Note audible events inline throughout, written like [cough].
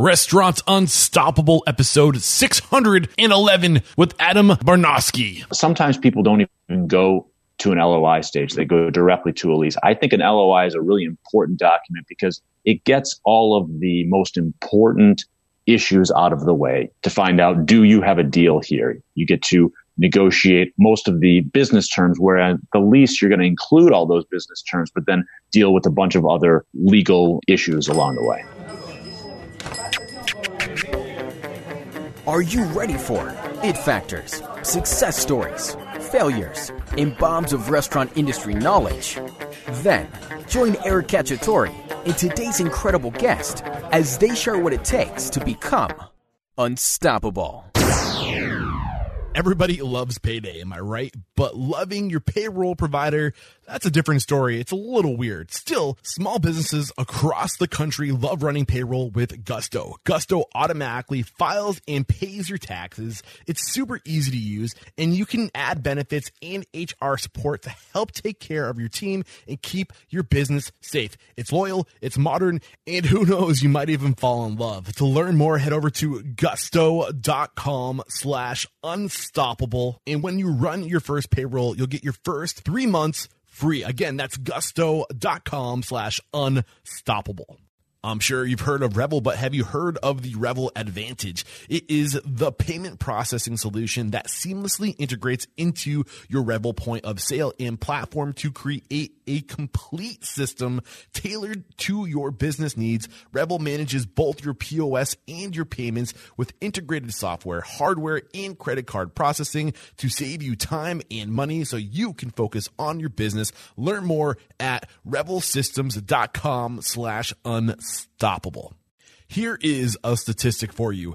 Restaurants Unstoppable, episode 611 with Adam Barnoski. Sometimes people don't even go to an LOI stage, they go directly to a lease. I think an LOI is a really important document because it gets all of the most important issues out of the way to find out do you have a deal here? You get to negotiate most of the business terms, whereas the lease, you're going to include all those business terms, but then deal with a bunch of other legal issues along the way. Are you ready for it factors, success stories, failures, and bombs of restaurant industry knowledge? Then join Eric Cacciatore and today's incredible guest as they share what it takes to become unstoppable. Everybody loves payday, am I right? But loving your payroll provider, that's a different story. It's a little weird. Still, small businesses across the country love running payroll with Gusto. Gusto automatically files and pays your taxes. It's super easy to use, and you can add benefits and HR support to help take care of your team and keep your business safe. It's loyal, it's modern, and who knows, you might even fall in love. To learn more, head over to gusto.com slash unstoppable. And when you run your first payroll, you'll get your first three months free. Again, that's gusto.com slash unstoppable. I'm sure you've heard of Revel, but have you heard of the Revel Advantage? It is the payment processing solution that seamlessly integrates into your Revel point of sale and platform to create a complete system tailored to your business needs. Revel manages both your POS and your payments with integrated software, hardware, and credit card processing to save you time and money so you can focus on your business. Learn more at revelsystems.com slash unstoppable. Here is a statistic for you.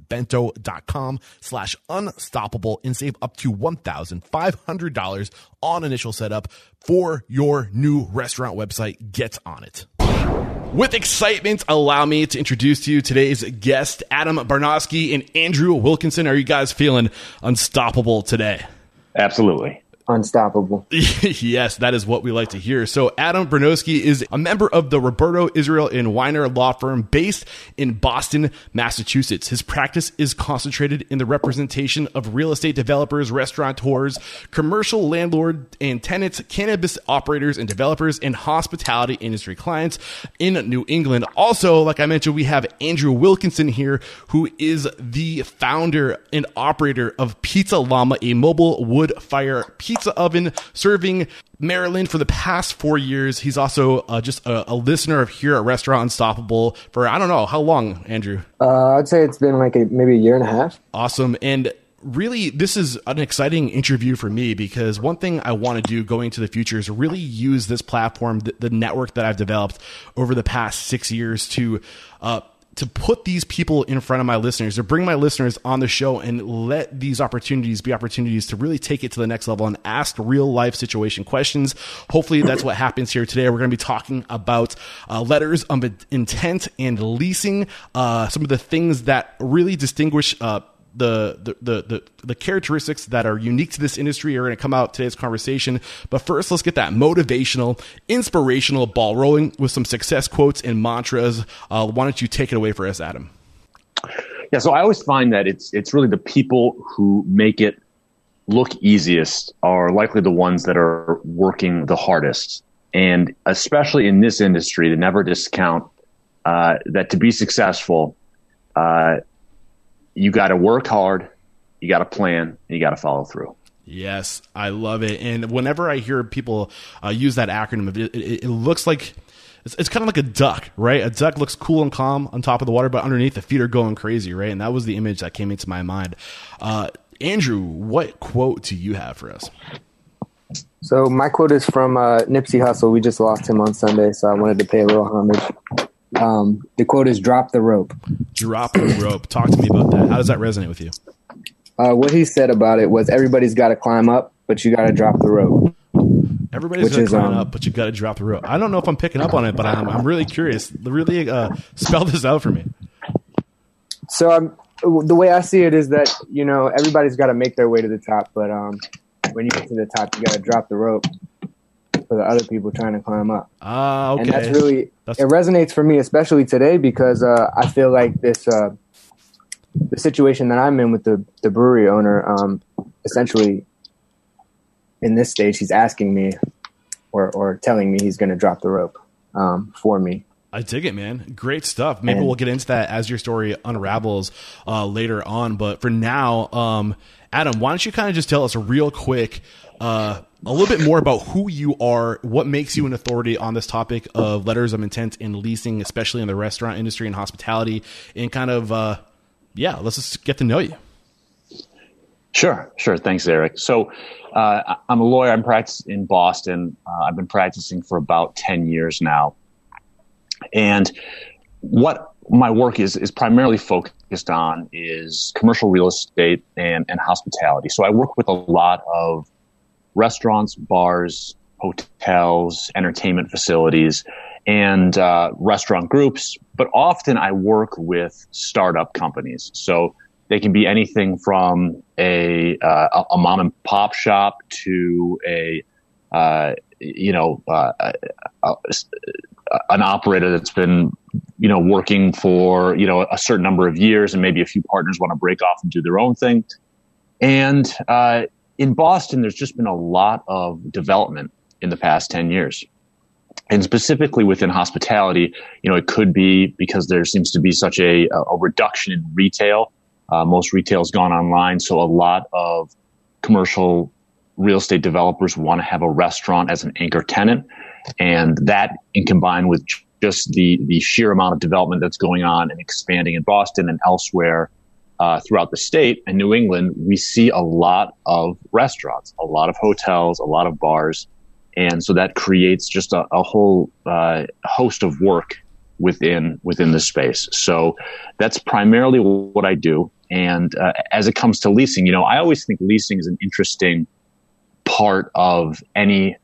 bento.com slash unstoppable and save up to $1,500 on initial setup for your new restaurant website. Get on it. With excitement, allow me to introduce to you today's guest, Adam Barnoski and Andrew Wilkinson. Are you guys feeling unstoppable today? Absolutely unstoppable. [laughs] yes, that is what we like to hear. So Adam Barnoski is a member of the Roberto Israel and Weiner law firm based in Boston, Massachusetts. His practice is concentrated in the representation of real estate developers, restaurateurs, commercial landlord and tenants, cannabis operators and developers, and hospitality industry clients in New England. Also, like I mentioned, we have Andrew Wilkinson here, who is the founder and operator of Pizza Llama, a mobile wood fire pizza pizza oven serving Maryland for the past four years. He's also uh, just a, a, listener of here at Restaurant Unstoppable for I don't know how long, Andrew. Uh, I'd say it's been like a, maybe a year and a half. Awesome, and really this is an exciting interview for me because one thing I want to do going to the future is really use this platform, the, the network that I've developed over the past six years to. Uh, to put these people in front of my listeners, to bring my listeners on the show and let these opportunities be opportunities to really take it to the next level and ask real life situation questions. Hopefully, that's what happens here today. We're going to be talking about uh, letters of intent and leasing, uh, some of the things that really distinguish uh, the, the the the characteristics that are unique to this industry are going to come out today's conversation. But first, let's get that motivational, inspirational ball rolling with some success quotes and mantras. Uh, why don't you take it away for us, Adam? Yeah, so I always find that it's it's really the people who make it look easiest are likely the ones that are working the hardest, and especially in this industry, to never discount uh, that to be successful. Uh, you got to work hard, you got to plan, and you got to follow through. Yes, I love it. And whenever I hear people uh, use that acronym, it, it, it looks like it's, it's, kind of like a duck, right? A duck looks cool and calm on top of the water, but underneath the feet are going crazy, right? And that was the image that came into my mind. Uh, Andrew, what quote do you have for us? So my quote is from uh, Nipsey Hussle. We just lost him on Sunday, so I wanted to pay a little homage. Um, the quote is "Drop the rope." Drop the rope. Talk to me about that. How does that resonate with you? Uh, what he said about it was everybody's got to climb up, but you got to drop the rope. Everybody's Which gonna is, climb um, up, but you got to drop the rope. I don't know if I'm picking up on it, but I'm, I'm really curious. Really, uh, spell this out for me. So I'm, the way I see it is that you know everybody's got to make their way to the top, but um, when you get to the top, you got to drop the rope for the other people trying to climb up. Ah, okay. and that's really That's- it resonates for me, especially today because uh, I feel like this uh, the situation that I'm in with the the brewery owner. Um, essentially, in this stage, he's asking me or or telling me he's going to drop the rope um, for me. I dig it, man. Great stuff. Maybe And- we'll get into that as your story unravels uh, later on. But for now, um, Adam, why don't you kind of just tell us a real quick uh, a little bit more about who you are, what makes you an authority on this topic of letters of intent in leasing, especially in the restaurant industry and hospitality, and kind of, uh, yeah, let's just get to know you. Sure, sure. Thanks, Eric. So, uh, I'm a lawyer. I'm practicing in Boston. Uh, I've been practicing for about 10 years now. And what my work is, is primarily focused on is commercial real estate and, and hospitality. So I work with a lot of restaurants, bars, hotels, entertainment facilities, and uh, restaurant groups. But often I work with startup companies. So they can be anything from a uh, a mom and pop shop to a uh, you know uh, a, a, an operator that's been you know working for you know a certain number of years, and maybe a few partners want to break off and do their own thing. And uh, in Boston, there's just been a lot of development in the past ten years and specifically within hospitality, you know, it could be because there seems to be such a, a reduction in retail. Uh, most retail has gone online, so a lot of commercial real estate developers want to have a restaurant as an anchor tenant, and that, in combined with just the the sheer amount of development that's going on and expanding in Boston and elsewhere uh, throughout the state and New England, we see a lot of restaurants, a lot of hotels, a lot of bars and so that creates just a, a whole uh, host of work within within the space. So that's primarily what I do. And uh, as it comes to leasing, you know, I always think leasing is an interesting part of any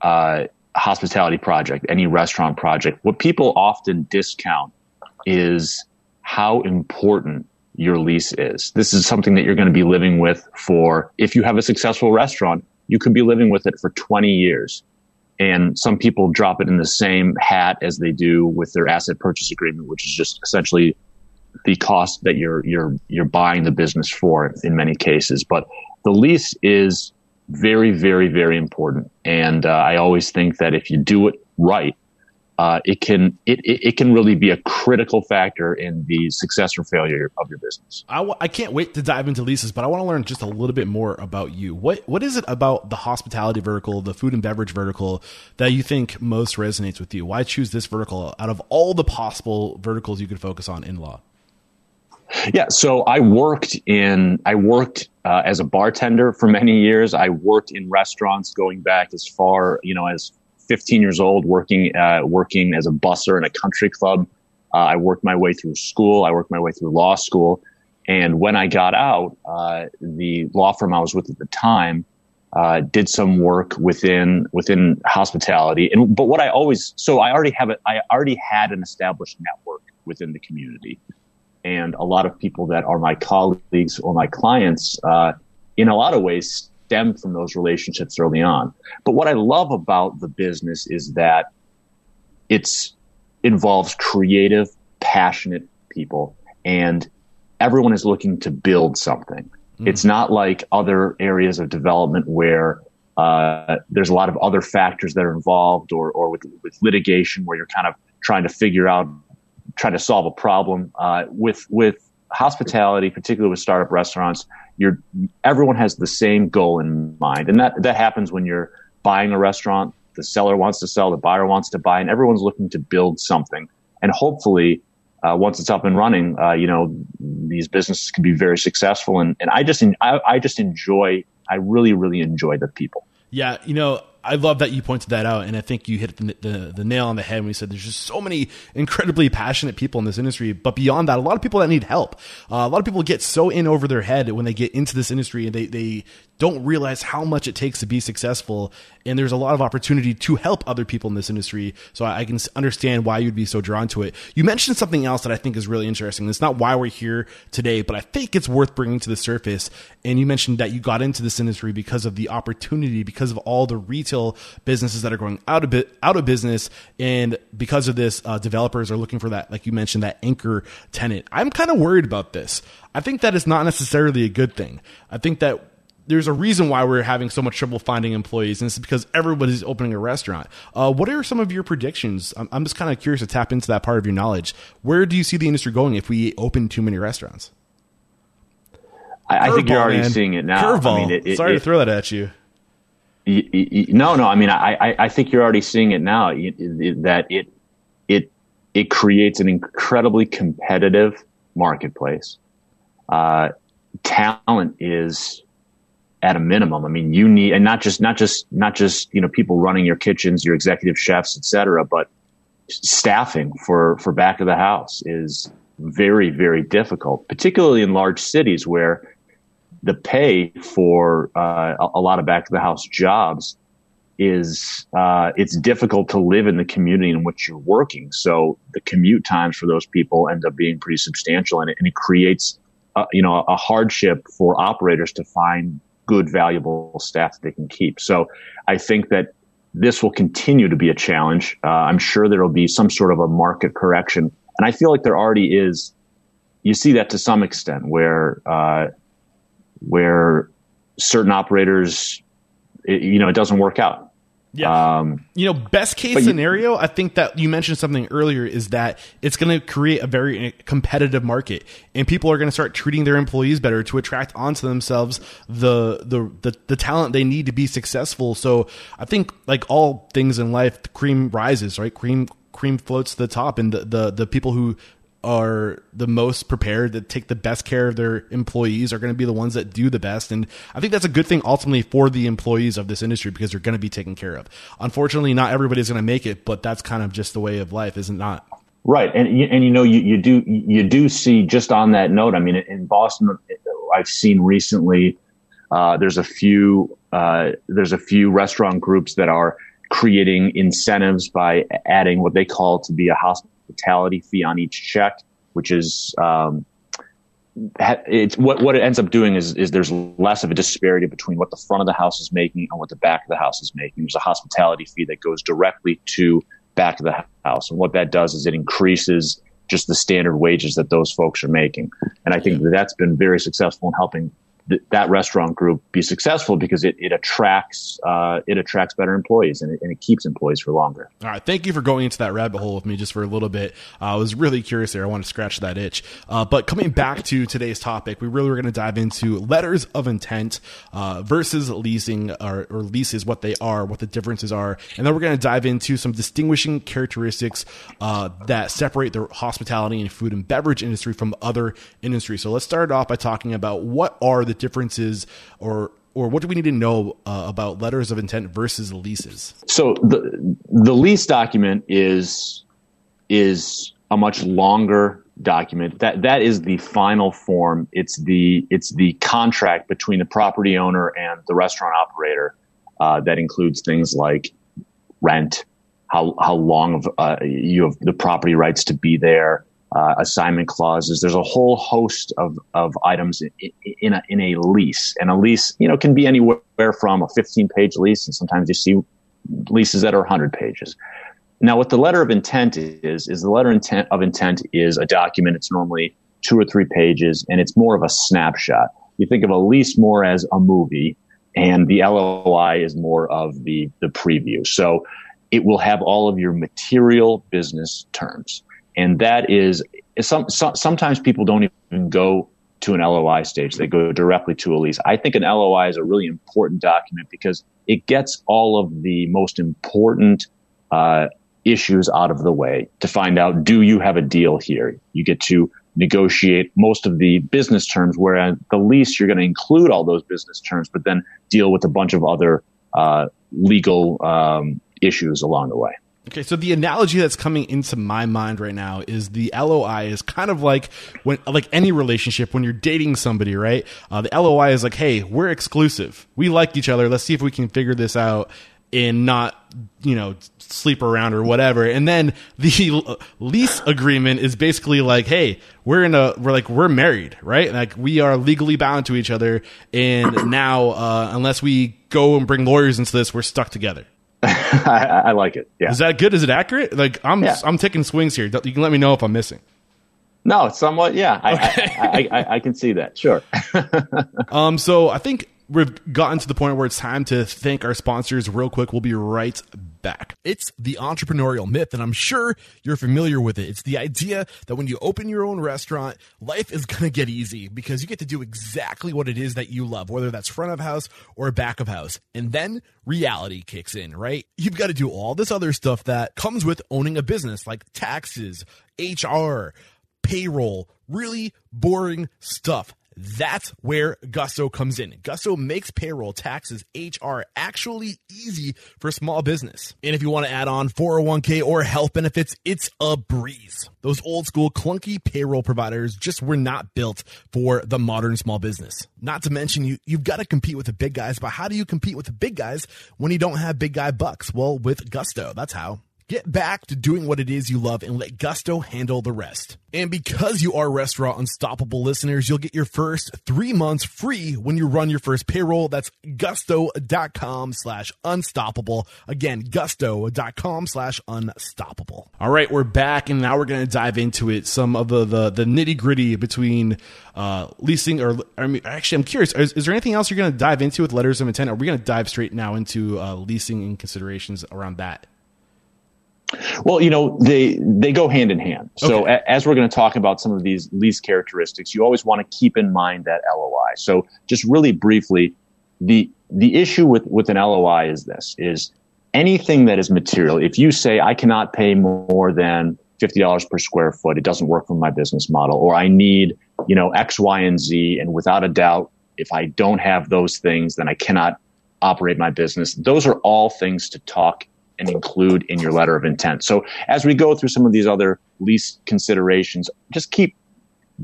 uh, hospitality project, any restaurant project. What people often discount is how important your lease is. This is something that you're going to be living with for, if you have a successful restaurant, you could be living with it for 20 years. And some people drop it in the same hat as they do with their asset purchase agreement, which is just essentially the cost that you're, you're, you're buying the business for in many cases. But the lease is very, very, very important. And uh, I always think that if you do it right, uh, it can it, it, can really be a critical factor in the success or failure of your business. I, w- I can't wait to dive into leases, but I want to learn just a little bit more about you. What what is it about the hospitality vertical, the food and beverage vertical, that you think most resonates with you? Why choose this vertical out of all the possible verticals you could focus on in law? Yeah, so I worked in I worked uh, as a bartender for many years. I worked in restaurants going back as far you know as 15 years old, working uh, working as a busser in a country club. Uh, I worked my way through school. I worked my way through law school, and when I got out, uh, the law firm I was with at the time uh, did some work within within hospitality. And but what I always so I already have it. I already had an established network within the community and a lot of people that are my colleagues or my clients, uh, in a lot of ways, stem from those relationships early on. But what I love about the business is that it's involves creative, passionate people, and everyone is looking to build something. Mm. It's not like other areas of development where uh, there's a lot of other factors that are involved, or or with with litigation where you're kind of trying to figure out trying to solve a problem. Uh, with with hospitality, particularly with startup restaurants, you're everyone has the same goal in mind, and that that happens when you're buying a restaurant. The seller wants to sell, the buyer wants to buy, and everyone's looking to build something. And hopefully, uh, once it's up and running, uh, you know these businesses can be very successful. And and I just I, I just enjoy. I really really enjoy the people. Yeah, you know, I love that you pointed that out, and I think you hit the, the, the nail on the head when you said there's just so many incredibly passionate people in this industry. But beyond that, a lot of people that need help. Uh, a lot of people get so in over their head when they get into this industry, and they they don't realize how much it takes to be successful. And there's a lot of opportunity to help other people in this industry. So I, can understand why you'd be so drawn to it. You mentioned something else that I think is really interesting. It's not why we're here today, but I think it's worth bringing to the surface. And you mentioned that you got into this industry because of the opportunity, because of all the retail businesses that are going out of out of business, and because of this, uh, developers are looking for that, like you mentioned, that anchor tenant. I'm kind of worried about this. I think that is not necessarily a good thing. I think that there's a reason why we're having so much trouble finding employees, and it's because everybody's opening a restaurant. Uh, what are some of your predictions? I'm, I'm just kind of curious to tap into that part of your knowledge. Where do you see the industry going if we open too many restaurants? I, I think you're already man. seeing it now. Curveball. I mean, it, it, Sorry it, to throw that at you. No, no. I mean, I, I think you're already seeing it now. That it it it creates an incredibly competitive marketplace. Uh, talent is at a minimum. I mean, you need, and not just, not just, not just, you know, people running your kitchens, your executive chefs, et cetera, but staffing for, for back of the house is very, very difficult, particularly in large cities where the pay for uh, a, lot of back of the house jobs is uh, it's difficult to live in the community in which you're working. So the commute times for those people end up being pretty substantial, and it, and it creates uh, you know a hardship for operators to find good, valuable that they can keep. So I think that this will continue to be a challenge. Uh, I'm sure there will be some sort of a market correction. And I feel like there already is. You see that to some extent where, uh, where certain operators, it, you know, it doesn't work out. Yeah. Um, you know, best case scenario, I think that you mentioned something earlier is that it's going to create a very competitive market and people are going to start treating their employees better to attract onto themselves the, the, the, the, talent they need to be successful. So I think like all things in life, the cream rises, right? Cream, cream floats to the top and the, the, the people who are the most prepared to take the best care of their employees are going to be the ones that do the best. And i think that's a good thing ultimately for the employees of this industry because they're going to be taken care of. Unfortunately not everybody's going to make it but that's kind of just the way of life is it not? Right. And and you know you, you do you do see just on that note i mean in boston i've seen recently uh, there's a few uh, there's a few restaurant groups that are creating incentives by adding what they call to be a hospital hospitality fee on each check, which is um, it's what what it ends up doing is is there's less of a disparity between what the front of the house is making and what the back of the house is making. There's a hospitality fee that goes directly to back of the house, and what that does is it increases just the standard wages that those folks are making. And I think that that's been very successful in helping th- that restaurant group be successful because it, it attracts uh, it attracts better employees and it, and it, keeps employees for longer. All right, thank you for going into that rabbit hole with me just for a little bit. Uh, I was really curious there. I want to scratch that itch. Uh, but coming back to today's topic, we really were going to dive into letters of intent uh, versus leasing or, or leases, what they are, what the differences are, and then we're going to dive into some distinguishing characteristics uh, that separate the hospitality and food and beverage industry from other industries. So let's start off by talking about what are the differences or or what do we need to know uh, about letters of intent versus leases? So the the lease document is is a much longer document. That that is the final form. It's the it's the contract between the property owner and the restaurant operator uh, that includes things like rent, how how long of uh, you have the property rights to be there, uh, assignment clauses. There's a whole host of, of items in, in, a, in a lease. And a lease, you know, can be anywhere from a 15 page lease, and sometimes you see leases that are 100 pages. Now, what the letter of intent is, is the letter intent of intent is a document. It's normally two or three pages, and it's more of a snapshot. You think of a lease more as a movie, and the LOI is more of the, the preview. So it will have all of your material business terms and that is some, some, sometimes people don't even go to an LOI stage; they go directly to a lease. I think an LOI is a really important document because it gets all of the most important uh, issues out of the way to find out do you have a deal here. You get to negotiate most of the business terms, whereas the lease you're going to include all those business terms, but then deal with a bunch of other uh, legal um, issues along the way. Okay, so the analogy that's coming into my mind right now is the LOI is kind of like when, like any relationship, when you're dating somebody, right? Uh, the LOI is like, hey, we're exclusive. We like each other. Let's see if we can figure this out and not, you know, sleep around or whatever. And then the [laughs] lease agreement is basically like, hey, we're in a, we're like, we're married, right? Like we are legally bound to each other. And now, uh, unless we go and bring lawyers into this, we're stuck together. [laughs] I, I, like it. Yeah. Is that good? Is it accurate? Like I'm yeah. I'm taking swings here. You can let me know if I'm missing. No, somewhat. Yeah, okay. I, I, I, I, can see that. Sure. [laughs] um. So I think we've gotten to the point where it's time to thank our sponsors real quick. We'll be right back. It's the entrepreneurial myth, and I'm sure you're familiar with it. It's the idea that when you open your own restaurant, life is going to get easy because you get to do exactly what it is that you love, whether that's front of house or back of house. And then reality kicks in, right? You've got to do all this other stuff that comes with owning a business like taxes, HR, payroll, really boring stuff. That's where Gusto comes in. Gusto makes payroll, taxes, HR actually easy for small business. And if you want to add on 401k or health benefits, it's a breeze. Those old school clunky payroll providers just were not built for the modern small business. Not to mention you you've got to compete with the big guys, but how do you compete with the big guys when you don't have big guy bucks? Well, with Gusto, that's how. Get back to doing what it is you love and let Gusto handle the rest. And because you are Restaurant Unstoppable listeners, you'll get your first three months free when you run your first payroll. That's gusto.com slash unstoppable. Again, gusto.com slash unstoppable. All right, we're back and now we're going to dive into it. Some of the, the, the nitty gritty between uh, leasing or, I mean, actually, I'm curious, is, is there anything else you're going to dive into with letters of intent? Are we going to dive straight now into uh, leasing and considerations around that? Well, you know, they they go hand in hand. So okay. a, as we're going to talk about some of these lease characteristics, you always want to keep in mind that LOI. So just really briefly, the the issue with with an LOI is this is anything that is material. If you say I cannot pay more than fifty dollars per square foot, it doesn't work for my business model, or I need you know X, Y, and Z, and without a doubt, if I don't have those things, then I cannot operate my business. Those are all things to talk and include in your letter of intent. So as we go through some of these other lease considerations, just keep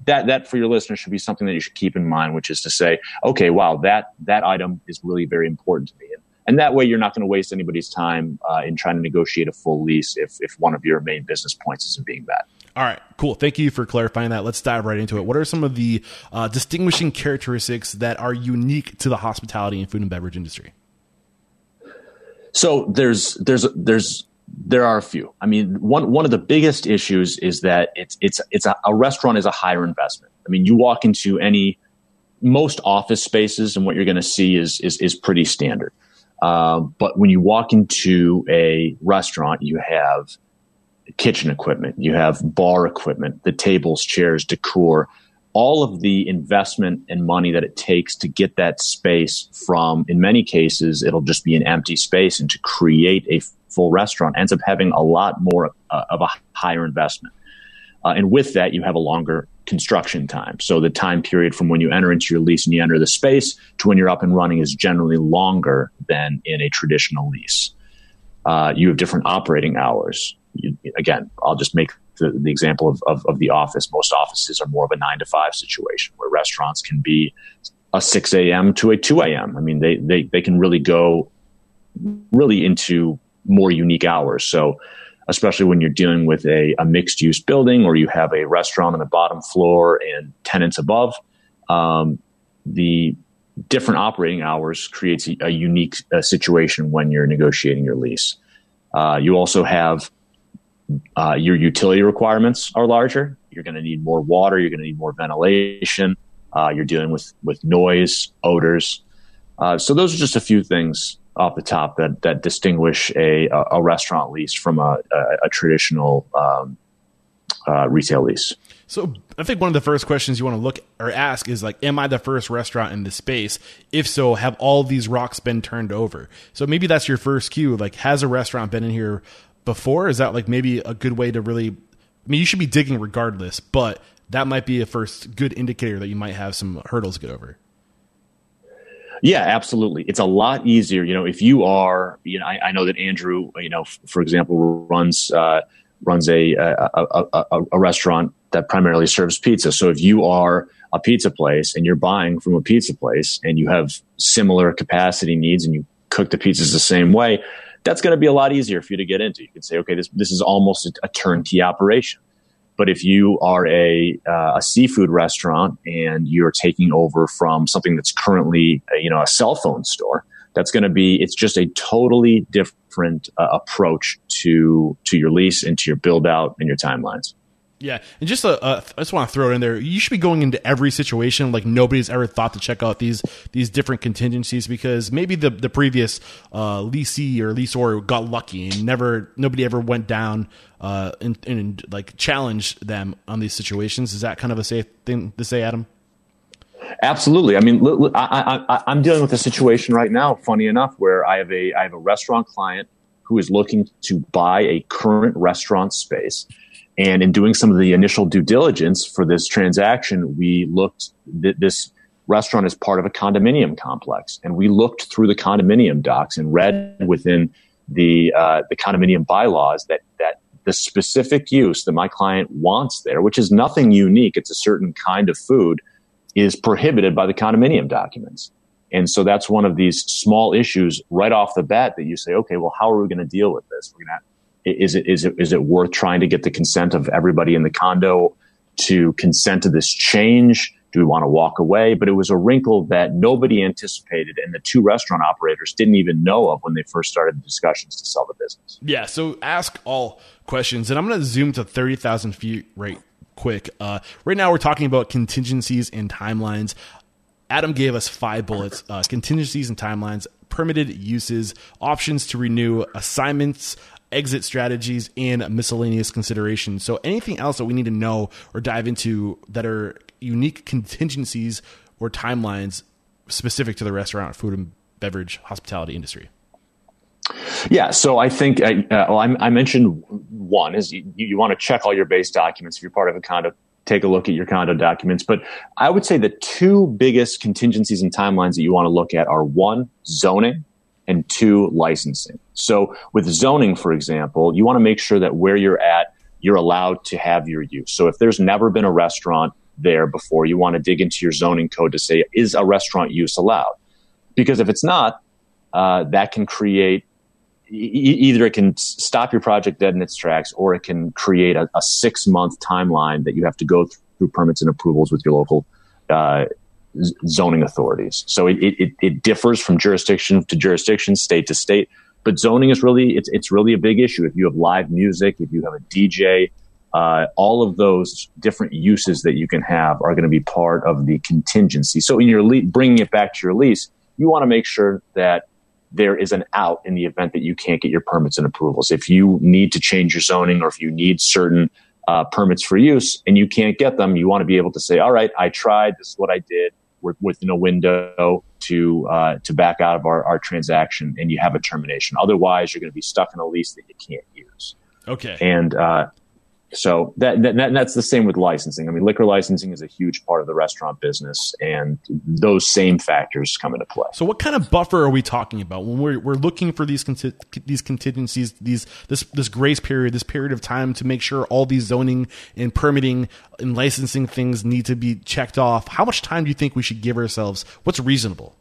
that that for your listeners should be something that you should keep in mind, which is to say, okay, wow, that that item is really very important to me. And, that way, you're not going to waste anybody's time uh, in trying to negotiate a full lease if, if one of your main business points isn't being met. All right, cool. Thank you for clarifying that. Let's dive right into it. What are some of the uh, distinguishing characteristics that are unique to the hospitality and food and beverage industry? So there's there's there's there are a few. I mean, one one of the biggest issues is that it's it's it's a, a restaurant is a higher investment. I mean, you walk into any most office spaces, and what you're going to see is is is pretty standard. Uh, but when you walk into a restaurant, you have kitchen equipment, you have bar equipment, the tables, chairs, decor all of the investment and money that it takes to get that space from, in many cases, it'll just be an empty space and to create a full restaurant ends up having a lot more uh, of a higher investment. Uh, and with that, you have a longer construction time. So the time period from when you enter into your lease and you enter the space to when you're up and running is generally longer than in a traditional lease. Uh, you have different operating hours. You, again, I'll just make the, the example of, of, of, the office, most offices are more of a nine to five situation where restaurants can be a 6 a.m. to a 2 a.m. I mean, they, they, they can really go really into more unique hours. So, especially when you're dealing with a, a mixed use building or you have a restaurant on the bottom floor and tenants above, um, the different operating hours creates a, a unique uh, situation when you're negotiating your lease. Uh, you also have uh, your utility requirements are larger. You're going to need more water. You're going to need more ventilation. Uh, you're dealing with with noise, odors. Uh, so those are just a few things off the top that that distinguish a a restaurant lease from a, a, a traditional um, uh, retail lease. So I think one of the first questions you want to look or ask is like, am I the first restaurant in this space? If so, have all these rocks been turned over? So maybe that's your first cue. Like, has a restaurant been in here before? Is that like maybe a good way to really? I mean, you should be digging regardless, but that might be a first good indicator that you might have some hurdles to get over. Yeah, absolutely. It's a lot easier. You know, if you are, you know, I, I know that Andrew, you know, f- for example, runs uh, runs a a, a a, a restaurant that primarily serves pizza. So if you are a pizza place and you're buying from a pizza place and you have similar capacity needs and you cook the pizzas the same way, that's going to be a lot easier for you to get into. You can say, okay, this this is almost a, a turnkey operation. But if you are a, uh, a seafood restaurant and you're taking over from something that's currently, you know, a cell phone store, that's going to be, it's just a totally different uh, approach to, to your lease and to your build out and your timelines. Yeah, and just a, uh, I just want to throw it in there. You should be going into every situation like nobody's ever thought to check out these these different contingencies because maybe the the previous uh, leasee or leaseor got lucky and never nobody ever went down uh, and, and like challenged them on these situations. Is that kind of a safe thing to say, Adam? Absolutely. I mean, I, I'm dealing with a situation right now. Funny enough, where I have a I have a restaurant client who is looking to buy a current restaurant space and in doing some of the initial due diligence for this transaction, we looked th- this restaurant is part of a condominium complex, and we looked through the condominium docs and read within the uh, the condominium bylaws that that the specific use that my client wants there, which is nothing unique, it's a certain kind of food, is prohibited by the condominium documents. And so that's one of these small issues right off the bat that you say, okay, well, how are we going to deal with this? We're going to is it is it is it worth trying to get the consent of everybody in the condo to consent to this change? Do we want to walk away? But it was a wrinkle that nobody anticipated, and the two restaurant operators didn't even know of when they first started the discussions to sell the business. Yeah. So ask all questions, and I'm going to zoom to thirty thousand feet right quick. Uh, right now, we're talking about contingencies and timelines. Adam gave us five bullets: uh, contingencies and timelines, permitted uses, options to renew, assignments, exit strategies, and miscellaneous considerations. So, anything else that we need to know or dive into that are unique contingencies or timelines specific to the restaurant, food, and beverage hospitality industry? Yeah, so I think uh, well, I, I, mentioned one is you, you, want to check all your base documents if you're part of a condo. Take a look at your condo documents, but I would say the two biggest contingencies and timelines that you want to look at are one zoning and two, licensing. So with zoning, for example, you want to make sure that where you're at, you're allowed to have your use. So if there's never been a restaurant there before, you want to dig into your zoning code to say, is a restaurant use allowed? Because if it's not, uh, that can create either it can stop your project dead in its tracks or it can create a, a six month timeline that you have to go through permits and approvals with your local uh, zoning authorities. So it, it, it differs from jurisdiction to jurisdiction, state to state. But zoning is really it's it's really a big issue. If you have live music, if you have a DJ, uh, all of those different uses that you can have are going to be part of the contingency. So in your le- bringing it back to your lease, you want to make sure that there is an out in the event that you can't get your permits and approvals. If you need to change your zoning or if you need certain uh, permits for use and you can't get them, you want to be able to say, all right, I tried. This is what I did within a window to uh, to back out of our, our transaction, and you have a termination. Otherwise, you're going to be stuck in a lease that you can't use. Okay. And uh, so that, that, that's the same with licensing. I mean, liquor licensing is a huge part of the restaurant business, and those same factors come into play. So, what kind of buffer are we talking about when we're, we're looking for these conti- these contingencies, these this this grace period, this period of time to make sure all these zoning and permitting and licensing things need to be checked off? How much time do you think we should give ourselves? What's reasonable?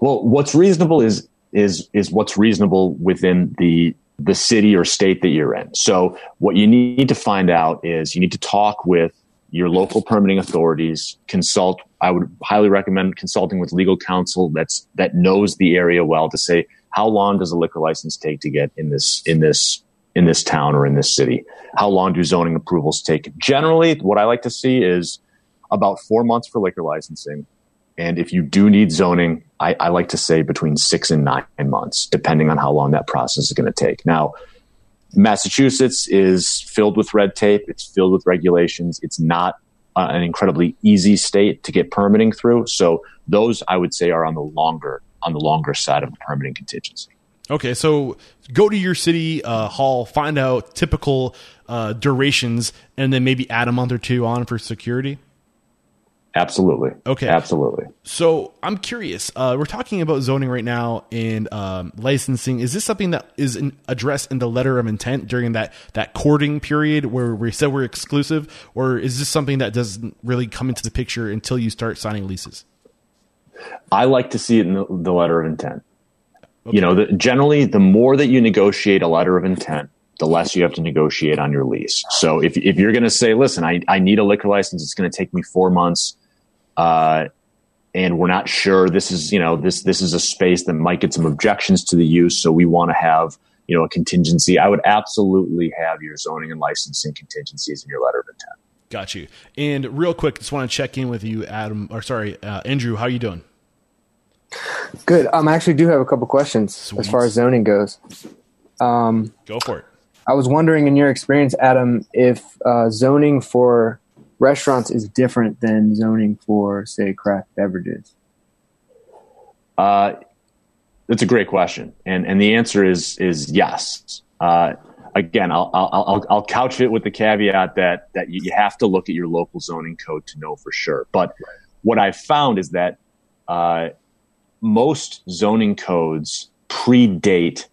Well, what's reasonable is is is what's reasonable within the the city or state that you're in. So what you need to find out is you need to talk with your local permitting authorities, consult. I would highly recommend consulting with legal counsel that's, that knows the area well to say, how long does a liquor license take to get in this, in this, in this town or in this city? How long do zoning approvals take? Generally, what I like to see is about four months for liquor licensing, and if you do need zoning, I, I, like to say between six and nine months, depending on how long that process is going to take. Now, Massachusetts is filled with red tape. It's filled with regulations. It's not uh, an incredibly easy state to get permitting through. So those I would say are on the longer on the longer side of the permitting contingency. Okay, so go to your city uh, hall, find out typical uh, durations, and then maybe add a month or two on for security. Absolutely. Okay. Absolutely. So I'm curious. Uh, we're talking about zoning right now and um, licensing. Is this something that is in, addressed in the letter of intent during that that courting period where we said we're exclusive, or is this something that doesn't really come into the picture until you start signing leases? I like to see it in the, the letter of intent. Okay. You know, the, generally, the more that you negotiate a letter of intent, the less you have to negotiate on your lease. So if, if you're going to say, listen, I, I need a liquor license, it's going to take me four months, uh, and we're not sure this is, you know, this, this is a space that might get some objections to the use. So we want to have, you know, a contingency. I would absolutely have your zoning and licensing contingencies in your letter of intent. Got you. And real quick, just want to check in with you, Adam, or sorry, uh, Andrew, how are you doing? Good. Um, I actually do have a couple questions Sweet. as far as zoning goes. Um, Go for it. I was wondering, in your experience, Adam, if uh, zoning for restaurants is different than zoning for, say, craft beverages. Uh, that's a great question, and and the answer is is yes. Uh, again, I'll, I'll, I'll couch it with the caveat that that you have to look at your local zoning code to know for sure. But what I've found is that uh, most zoning codes predate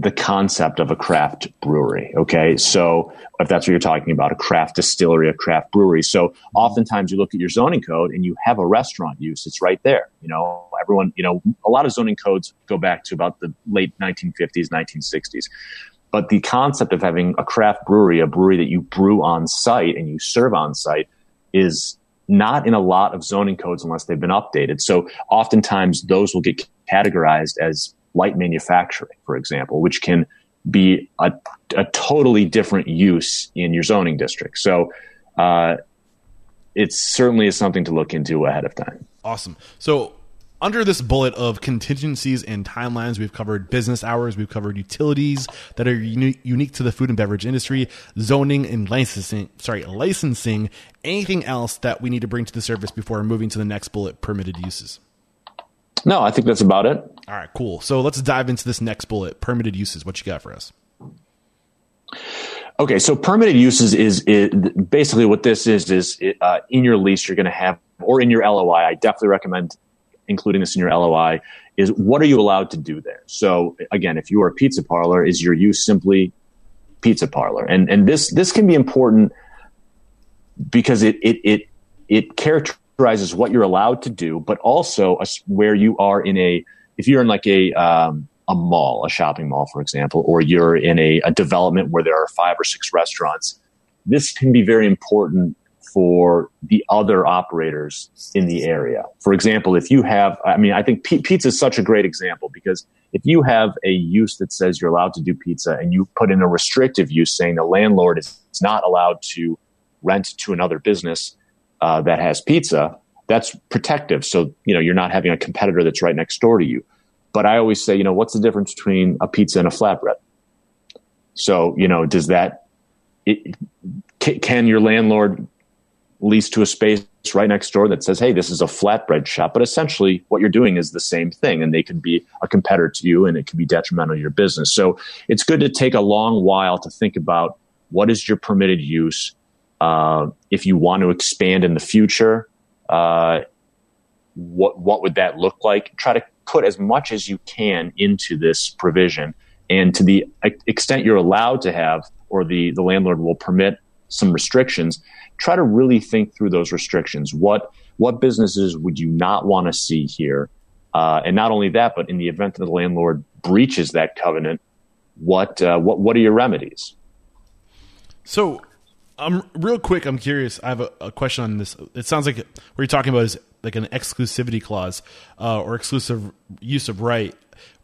the concept of a craft brewery. Okay. So if that's what you're talking about, a craft distillery, a craft brewery. So oftentimes you look at your zoning code and you have a restaurant use. It's right there. You know, everyone, you know, a lot of zoning codes go back to about the late 1950s, 1960s. But the concept of having a craft brewery, a brewery that you brew on site and you serve on site is not in a lot of zoning codes unless they've been updated. So oftentimes those will get categorized as light manufacturing, for example, which can be a, a totally different use in your zoning district. So, uh, it certainly is something to look into ahead of time. Awesome. So, under this bullet of contingencies and timelines, we've covered business hours, we've covered utilities that are uni- unique to the food and beverage industry, zoning and licensing. Sorry, licensing. Anything else that we need to bring to the surface before moving to the next bullet? Permitted uses. No, I think that's about it. All right, cool. So let's dive into this next bullet permitted uses. What you got for us? Okay, so permitted uses is, is basically what this is is uh, in your lease you're going to have or in your LOI. I definitely recommend including this in your LOI. Is what are you allowed to do there? So again, if you are a pizza parlor, is your use simply pizza parlor? And and this this can be important because it it it it characterizes characterizes what you're allowed to do, but also a, where you are in a, if you're in like a, um, a mall, a shopping mall, for example, or you're in a, a development where there are five or six restaurants, this can be very important for the other operators in the area. For example, if you have, I mean, I think pizza is such a great example because if you have a use that says you're allowed to do pizza and you put in a restrictive use saying the landlord is not allowed to rent to another business, uh, that has pizza, that's protective. So, you know, you're not having a competitor that's right next door to you. But I always say, you know, what's the difference between a pizza and a flatbread? So, you know, does that, it, can your landlord lease to a space right next door that says, hey, this is a flatbread shop? But essentially, what you're doing is the same thing, and they can be a competitor to you and it can be detrimental to your business. So, it's good to take a long while to think about what is your permitted use uh, if you want to expand in the future, uh, what what would that look like? Try to put as much as you can into this provision, and to the extent you're allowed to have, or the the landlord will permit some restrictions. Try to really think through those restrictions. What what businesses would you not want to see here? Uh, and not only that, but in the event that the landlord breaches that covenant, what uh, what what are your remedies? So I'm real quick. I'm curious. I have a, a, question on this. It sounds like what you're talking about is like an exclusivity clause uh, or exclusive use of right.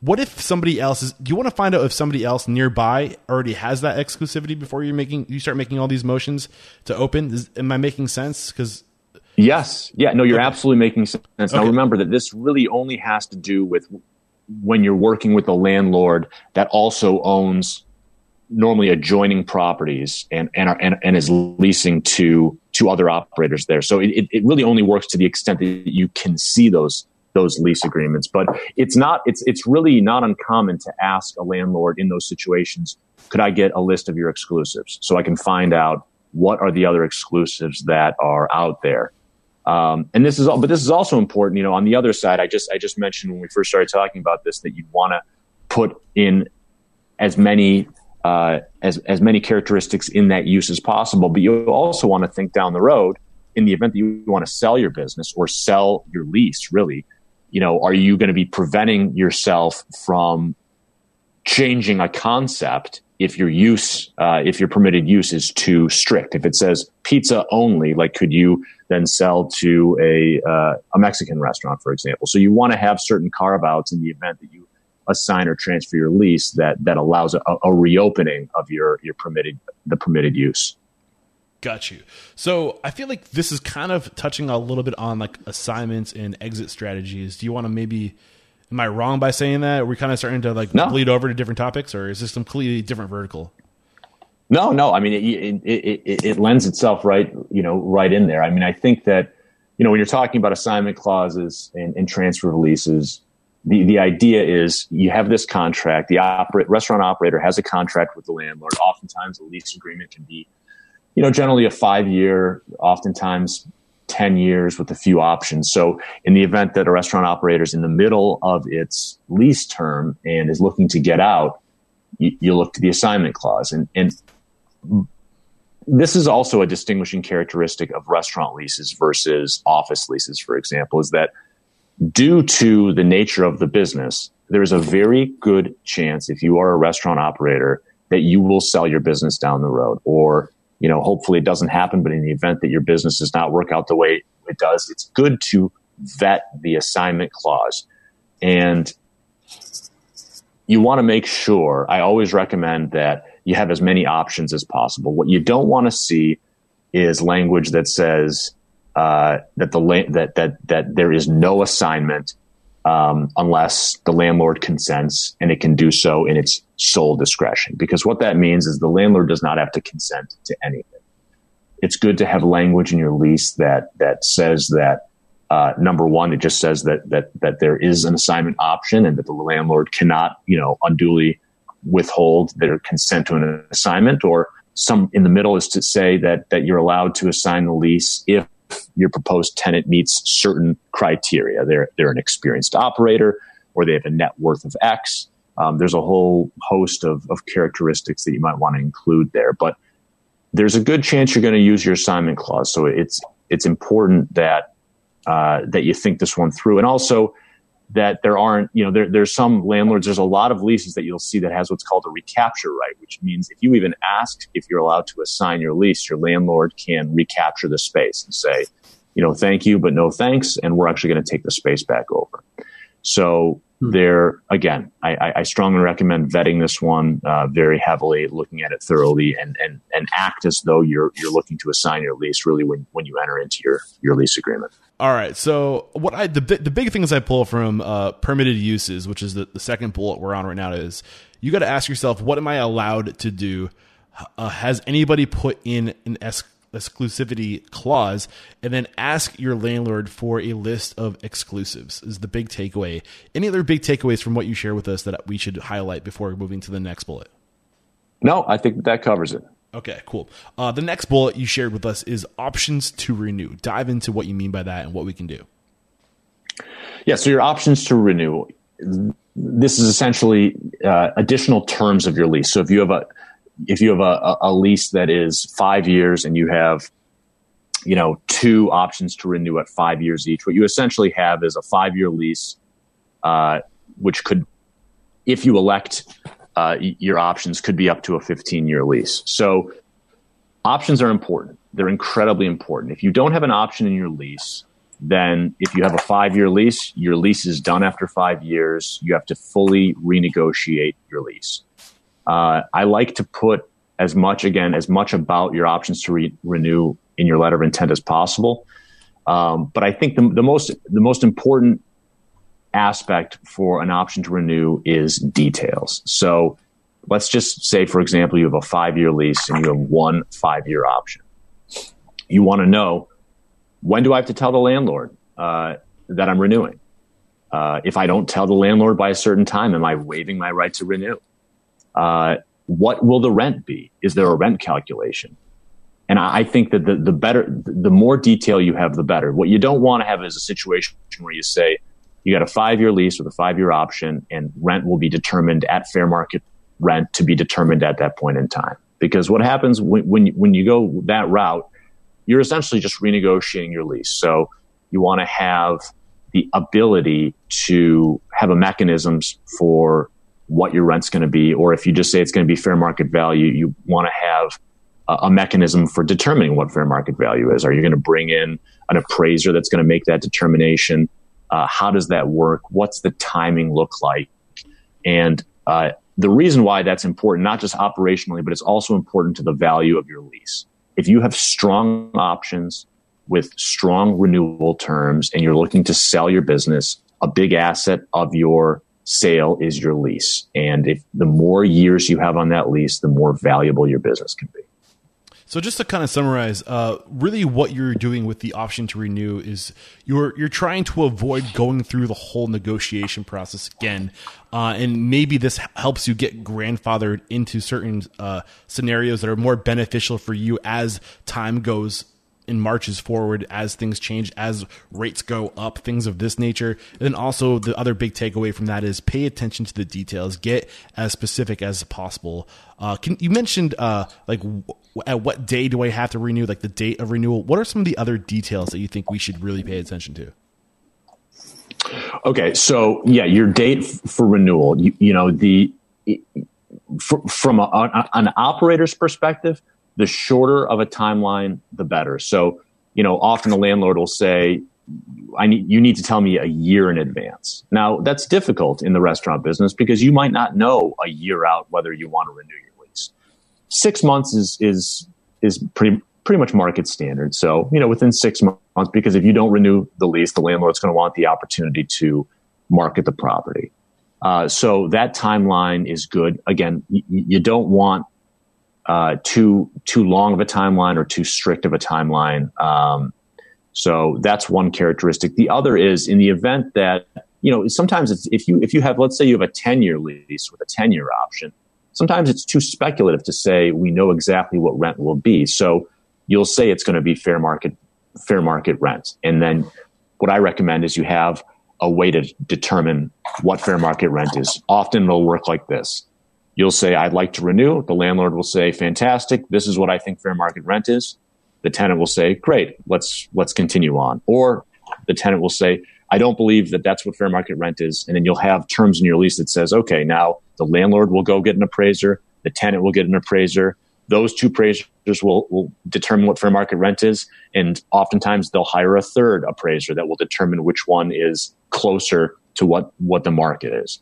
What if somebody else is? Do you want to find out if somebody else nearby already has that exclusivity before you're making you start making all these motions to open? Is, am I making sense? Because yes, yeah, no, you're okay. absolutely making sense. Now okay. remember that this really only has to do with when you're working with a landlord that also owns normally adjoining properties and and, are, and, and is leasing to to other operators there. So it, it really only works to the extent that you can see those those lease agreements. But it's not it's it's really not uncommon to ask a landlord in those situations, could I get a list of your exclusives so I can find out what are the other exclusives that are out there. Um, and this is all, but this is also important. You know, on the other side, I just I just mentioned when we first started talking about this that you want to put in as many uh, as as many characteristics in that use as possible. But you also want to think down the road in the event that you want to sell your business or sell your lease. Really, you know, are you going to be preventing yourself from changing a concept if your use, uh, if your permitted use is too strict. If it says pizza only, like could you then sell to a uh, a Mexican restaurant, for example? So you want to have certain carve outs in the event that you assign or transfer your lease that that allows a, a reopening of your your permitted the permitted use. Got you. So I feel like this is kind of touching a little bit on like assignments and exit strategies. Do you want to maybe? Am I wrong by saying that? we're we kind of starting to like no. bleed over to different topics, or is this completely different vertical? No, no. I mean, it, it, it, it, lends itself right, you know, right in there. I mean, I think that, you know, when you're talking about assignment clauses and, and transfer releases, the, the idea is you have this contract. The operate, restaurant operator has a contract with the landlord. Oftentimes, a lease agreement can be, you know, generally a five year, oftentimes 10 years with a few options. So in the event that a restaurant operator is in the middle of its lease term and is looking to get out, you, you look to the assignment clause. And, and this is also a distinguishing characteristic of restaurant leases versus office leases, for example, is that due to the nature of the business, there is a very good chance if you are a restaurant operator that you will sell your business down the road or you know, hopefully it doesn't happen, but in the event that your business does not work out the way it does, it's good to vet the assignment clause. And you want to make sure, I always recommend that you have as many options as possible. What you don't want to see is language that says uh, that the that that that there is no assignment um, unless the landlord consents, and it can do so in its sole discretion. Because what that means is the landlord does not have to consent to anything. It's good to have language in your lease that that says that uh, number one, it just says that that that there is an assignment option, and that the landlord cannot, you know, unduly withhold their consent to an assignment. Or some in the middle is to say that that you're allowed to assign the lease if your proposed tenant meets certain criteria. They're, they're an experienced operator or they have a net worth of X. Um, there's a whole host of, of characteristics that you might want to include there, but there's a good chance you're going to use your assignment clause. So it's, it's important that, uh, that you think this one through. And also, that there aren't, you know, there, there's some landlords, there's a lot of leases that you'll see that has what's called a recapture right, which means if you even ask if you're allowed to assign your lease, your landlord can recapture the space and say, you know, thank you, but no thanks. And we're actually going to take the space back over. So hmm. there, again, I, I, strongly recommend vetting this one uh, very heavily, looking at it thoroughly, and, and, and act as though you're you're looking to assign your lease really when, when you enter into your, your lease agreement. All right. So what I the the big things I pull from uh, permitted uses, which is the, the second bullet we're on right now, is you got to ask yourself, what am I allowed to do? Uh, has anybody put in an es- exclusivity clause? And then ask your landlord for a list of exclusives. Is the big takeaway. Any other big takeaways from what you share with us that we should highlight before moving to the next bullet? No, I think that covers it. Okay, cool. Uh, the next bullet you shared with us is options to renew. Dive into what you mean by that and what we can do. Yeah, so your options to renew. This is essentially uh, additional terms of your lease. So if you have a if you have a, a lease that is five years and you have you know two options to renew at five years each, what you essentially have is a five year lease, uh, which could, if you elect uh, your options could be up to a 15 year lease. So options are important. They're incredibly important. If you don't have an option in your lease, then if you have a five year lease, your lease is done after five years. You have to fully renegotiate your lease. Uh, I like to put as much, again, as much about your options to re- renew in your letter of intent as possible. Um, but I think the, the most the most important aspect for an option to renew is details. So let's just say, for example, you have a five year lease and you have one five year option. You want to know when do I have to tell the landlord uh, that I'm renewing? Uh, if I don't tell the landlord by a certain time, am I waiving my right to renew? Uh, what will the rent be? Is there a rent calculation? and I think that the, the better, the more detail you have, the better. What you don't want to have is a situation where you say you got a five year lease with a five year option and rent will be determined at fair market rent to be determined at that point in time. Because what happens when, when, when you go that route, you're essentially just renegotiating your lease. So you want to have the ability to have a mechanisms for what your rent's going to be, or if you just say it's going to be fair market value, you want to have a, a mechanism for determining what fair market value is. Are you going to bring in an appraiser that's going to make that determination? Uh, how does that work? What's the timing look like? And uh, the reason why that's important, not just operationally, but it's also important to the value of your lease. If you have strong options with strong renewal terms and you're looking to sell your business, a big asset of your sale is your lease. And if the more years you have on that lease, the more valuable your business can be. So just to kind of summarize, uh, really what you're doing with the option to renew is you're you're trying to avoid going through the whole negotiation process again, uh, and maybe this helps you get grandfathered into certain uh, scenarios that are more beneficial for you as time goes in marches forward as things change, as rates go up, things of this nature. And then also the other big takeaway from that is pay attention to the details, get as specific as possible. Uh, can you mentioned uh, like w- at what day do I have to renew? Like the date of renewal. What are some of the other details that you think we should really pay attention to? Okay, so yeah, your date f- for renewal. You, you know the from a, a, an operator's perspective the shorter of a timeline, the better. So, you know, often the landlord will say, I need, you need to tell me a year in advance. Now, that's difficult in the restaurant business because you might not know a year out whether you want to renew your lease. Six months is, is, is pretty, pretty much market standard. So, you know, within six months, because if you don't renew the lease, the landlord's going to want the opportunity to market the property. Uh, so that timeline is good. Again, y- you don't want uh, too too long of a timeline or too strict of a timeline. Um, so that's one characteristic. The other is in the event that you know sometimes it's if you if you have let's say you have a ten year lease with a ten year option. Sometimes it's too speculative to say we know exactly what rent will be. So you'll say it's going to be fair market fair market rent, and then what I recommend is you have a way to determine what fair market rent is. Often it'll work like this. You'll say, I'd like to renew. The landlord will say, fantastic. This is what I think fair market rent is. The tenant will say, great, let's, let's continue on. Or the tenant will say, I don't believe that that's what fair market rent is. And then you'll have terms in your lease that says, okay, now the landlord will go get an appraiser. The tenant will get an appraiser. Those two appraisers will, will determine what fair market rent is. And oftentimes they'll hire a third appraiser that will determine which one is closer to what, what the market is.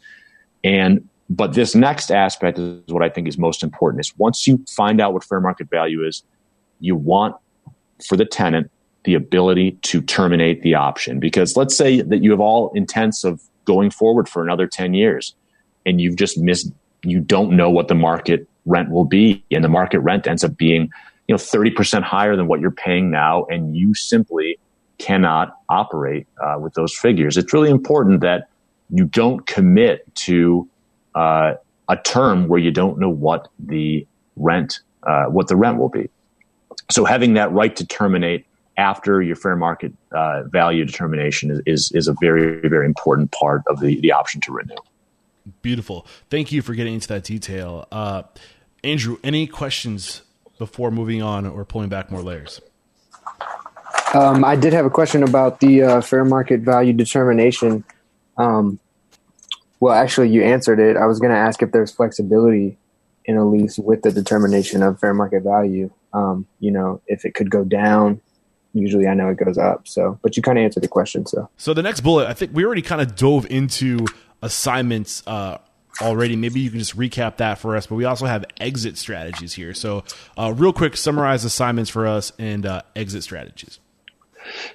And but this next aspect is what I think is most important is once you find out what fair market value is, you want for the tenant the ability to terminate the option. Because let's say that you have all intents of going forward for another 10 years and you've just missed, you don't know what the market rent will be. And the market rent ends up being, you know, 30% higher than what you're paying now. And you simply cannot operate uh, with those figures. It's really important that you don't commit to uh, a term where you don't know what the rent uh, what the rent will be. So having that right to terminate after your fair market uh, value determination is, is, is a very very important part of the the option to renew. Beautiful. Thank you for getting into that detail, uh, Andrew. Any questions before moving on or pulling back more layers? Um, I did have a question about the uh, fair market value determination. Um, well, actually, you answered it. I was going to ask if there's flexibility in a lease with the determination of fair market value. Um, you know, if it could go down, usually I know it goes up. So, but you kind of answered the question. So, so the next bullet, I think we already kind of dove into assignments uh, already. Maybe you can just recap that for us. But we also have exit strategies here. So, uh, real quick, summarize assignments for us and uh, exit strategies.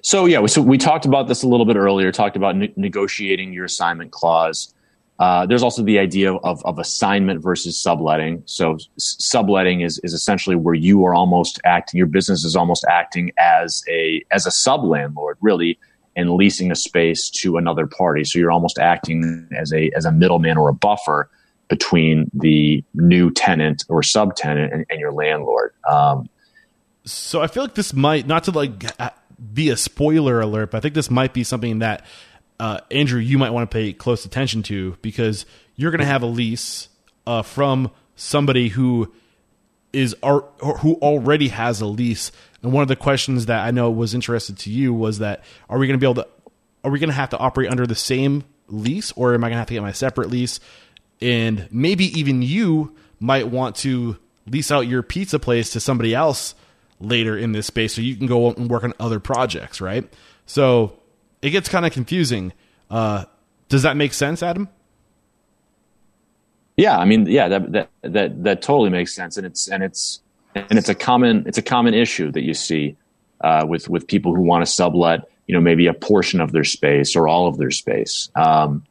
So yeah, so we talked about this a little bit earlier. Talked about ne- negotiating your assignment clause. Uh, there's also the idea of, of assignment versus subletting. So subletting is, is essentially where you are almost acting, your business is almost acting as a, as a sub landlord, really, and leasing a space to another party. So you're almost acting as a, as a middleman or a buffer between the new tenant or subtenant and, and your landlord. Um, So I feel like this might not to like be a spoiler alert, but I think this might be something that uh, Andrew you might want to pay close attention to because you're going to have a lease uh, from somebody who is who already has a lease. And one of the questions that I know was interested to you was that are we going to be able to are we going to have to operate under the same lease or am I going to have to get my separate lease? And maybe even you might want to lease out your pizza place to somebody else later in this space so you can go and work on other projects, right? So it gets kind of confusing. Uh, does that make sense, Adam? Yeah, I mean, yeah, that that that that totally makes sense, and it's and it's and it's a common it's a common issue that you see uh, with with people who want to sublet, you know, maybe a portion of their space or all of their space. Um,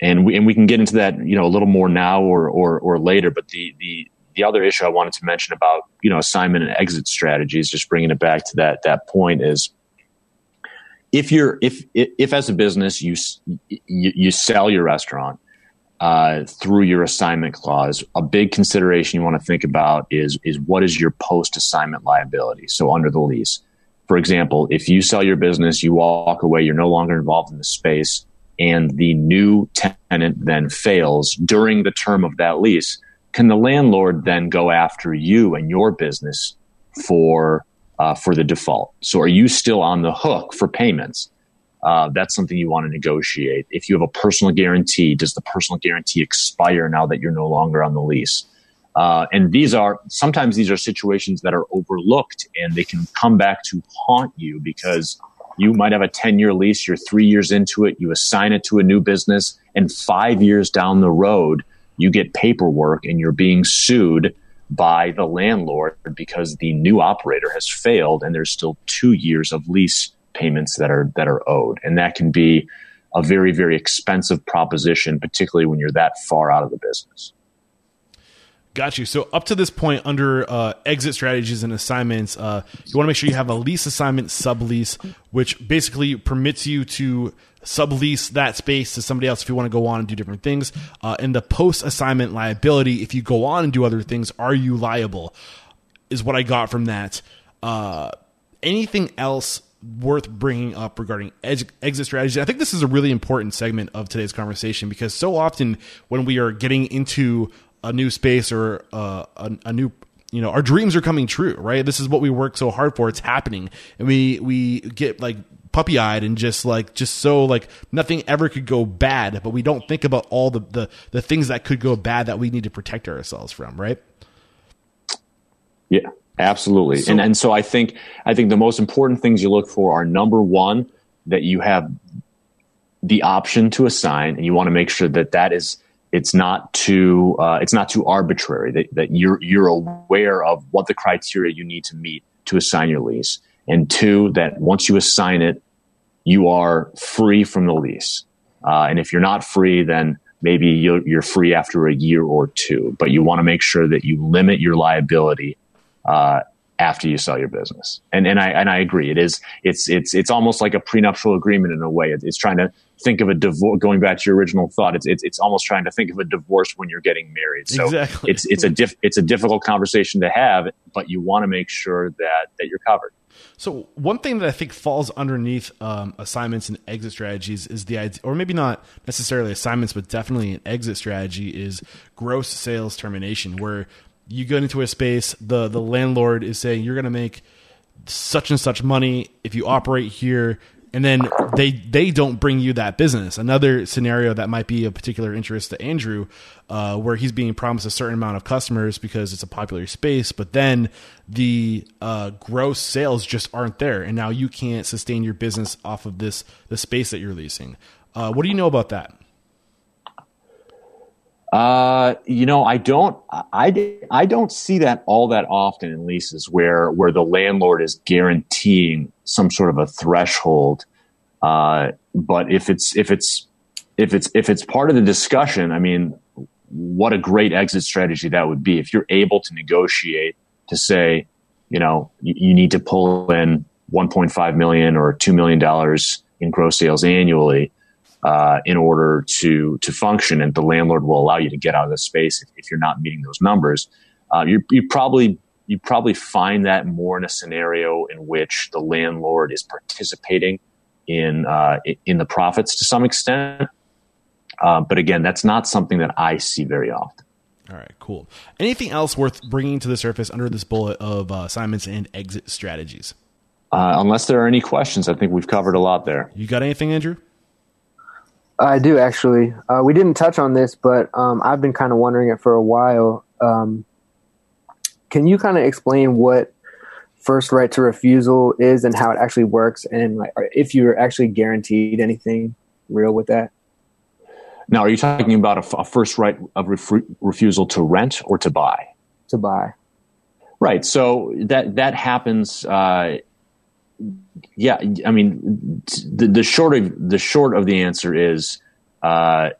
and we and we can get into that, you know, a little more now or or or later. But the the the other issue I wanted to mention about you know assignment and exit strategies, just bringing it back to that that point is if you're if if as a business you you, you sell your restaurant uh, through your assignment clause, a big consideration you want to think about is is what is your post assignment liability? So under the lease, for example, if you sell your business, you walk away, you're no longer involved in the space, and the new tenant then fails during the term of that lease, can the landlord then go after you and your business for uh, for the default? So are you still on the hook for payments? uh, that's something you want to negotiate. If you have a personal guarantee, does the personal guarantee expire now that you're no longer on the lease? Uh, and these are sometimes these are situations that are overlooked and they can come back to haunt you because you might have a 10 year lease, you're three years into it, you assign it to a new business, and five years down the road, you get paperwork and you're being sued by the landlord because the new operator has failed and there's still two years of lease payments that are that are owed, and that can be a very very expensive proposition, particularly when you're that far out of the business. Got you. So up to this point, under uh, exit strategies and assignments, uh, you want to make sure you have a lease assignment sublease, which basically permits you to sublease that space to somebody else if you want to go on and do different things. Uh, and the post assignment liability, if you go on and do other things, are you liable? Is what I got from that. Uh, anything else worth bringing up regarding exit strategy. I think this is a really important segment of today's conversation because so often when we are getting into a new space or uh, a, a new you know our dreams are coming true right? This is what we work so hard for. It's happening. And we we get like puppy eyed and just like just so like nothing ever could go bad but we don't think about all the the, the things that could go bad that we need to protect ourselves from right? Yeah Absolutely. So, and and so I think I think the most important things you look for are number one that you have the option to assign, and you want to make sure that that is it's not too uh, it's not too arbitrary that, that you're you're aware of what the criteria you need to meet to assign your lease, and two that once you assign it, you are free from the lease. Uh, and if you're not free, then maybe you're, you're free after a year or two. But you want to make sure that you limit your liability uh, after you sell your business. And and I and I agree. It is it's it's it's almost like a prenuptial agreement in a way. It's trying to think of a divorce. Going back to your original thought, it's it's it's almost trying to think of a divorce when you're getting married. So exactly. it's it's a diff, it's a difficult conversation to have, but you want to make sure that that you're covered. So one thing that I think falls underneath um, assignments and exit strategies is the idea, or maybe not necessarily assignments, but definitely an exit strategy is gross sales termination, where you get into a space, the the landlord is saying you're going to make such and such money if you operate here and then they they don't bring you that business. Another scenario that might be of particular interest to Andrew, uh, where he's being promised a certain amount of customers because it's a popular space, but then the uh, gross sales just aren't there, and now you can't sustain your business off of this the space that you're leasing. Uh, what do you know about that? Uh, you know, I don't, I, I don't see that all that often in leases where, where the landlord is guaranteeing some sort of a threshold. Uh, but if it's, if it's, if it's, if it's part of the discussion, I mean, what a great exit strategy that would be if you're able to negotiate to say, you know, you, you need to pull in 1.5 million or $2 million in gross sales annually uh, in order to to function, and the landlord will allow you to get out of the space if, if you're not meeting those numbers. Uh, you you probably you probably find that more in a scenario in which the landlord is participating in uh, in the profits to some extent. Uh, but again, that's not something that I see very often. All right, cool. Anything else worth bringing to the surface under this bullet of uh, assignments and exit strategies? Uh, unless there are any questions, I think we've covered a lot there. You got anything, Andrew? I do actually. Uh, we didn't touch on this, but um, I've been kind of wondering it for a while. Um, can you kind of explain what first right to refusal is and how it actually works, and like if you're actually guaranteed anything real with that? Now, are you talking about a, a first right of ref- refusal to rent or to buy? To buy. Right. So that that happens. Uh, yeah, I mean, the, the short of the short of the answer is, uh,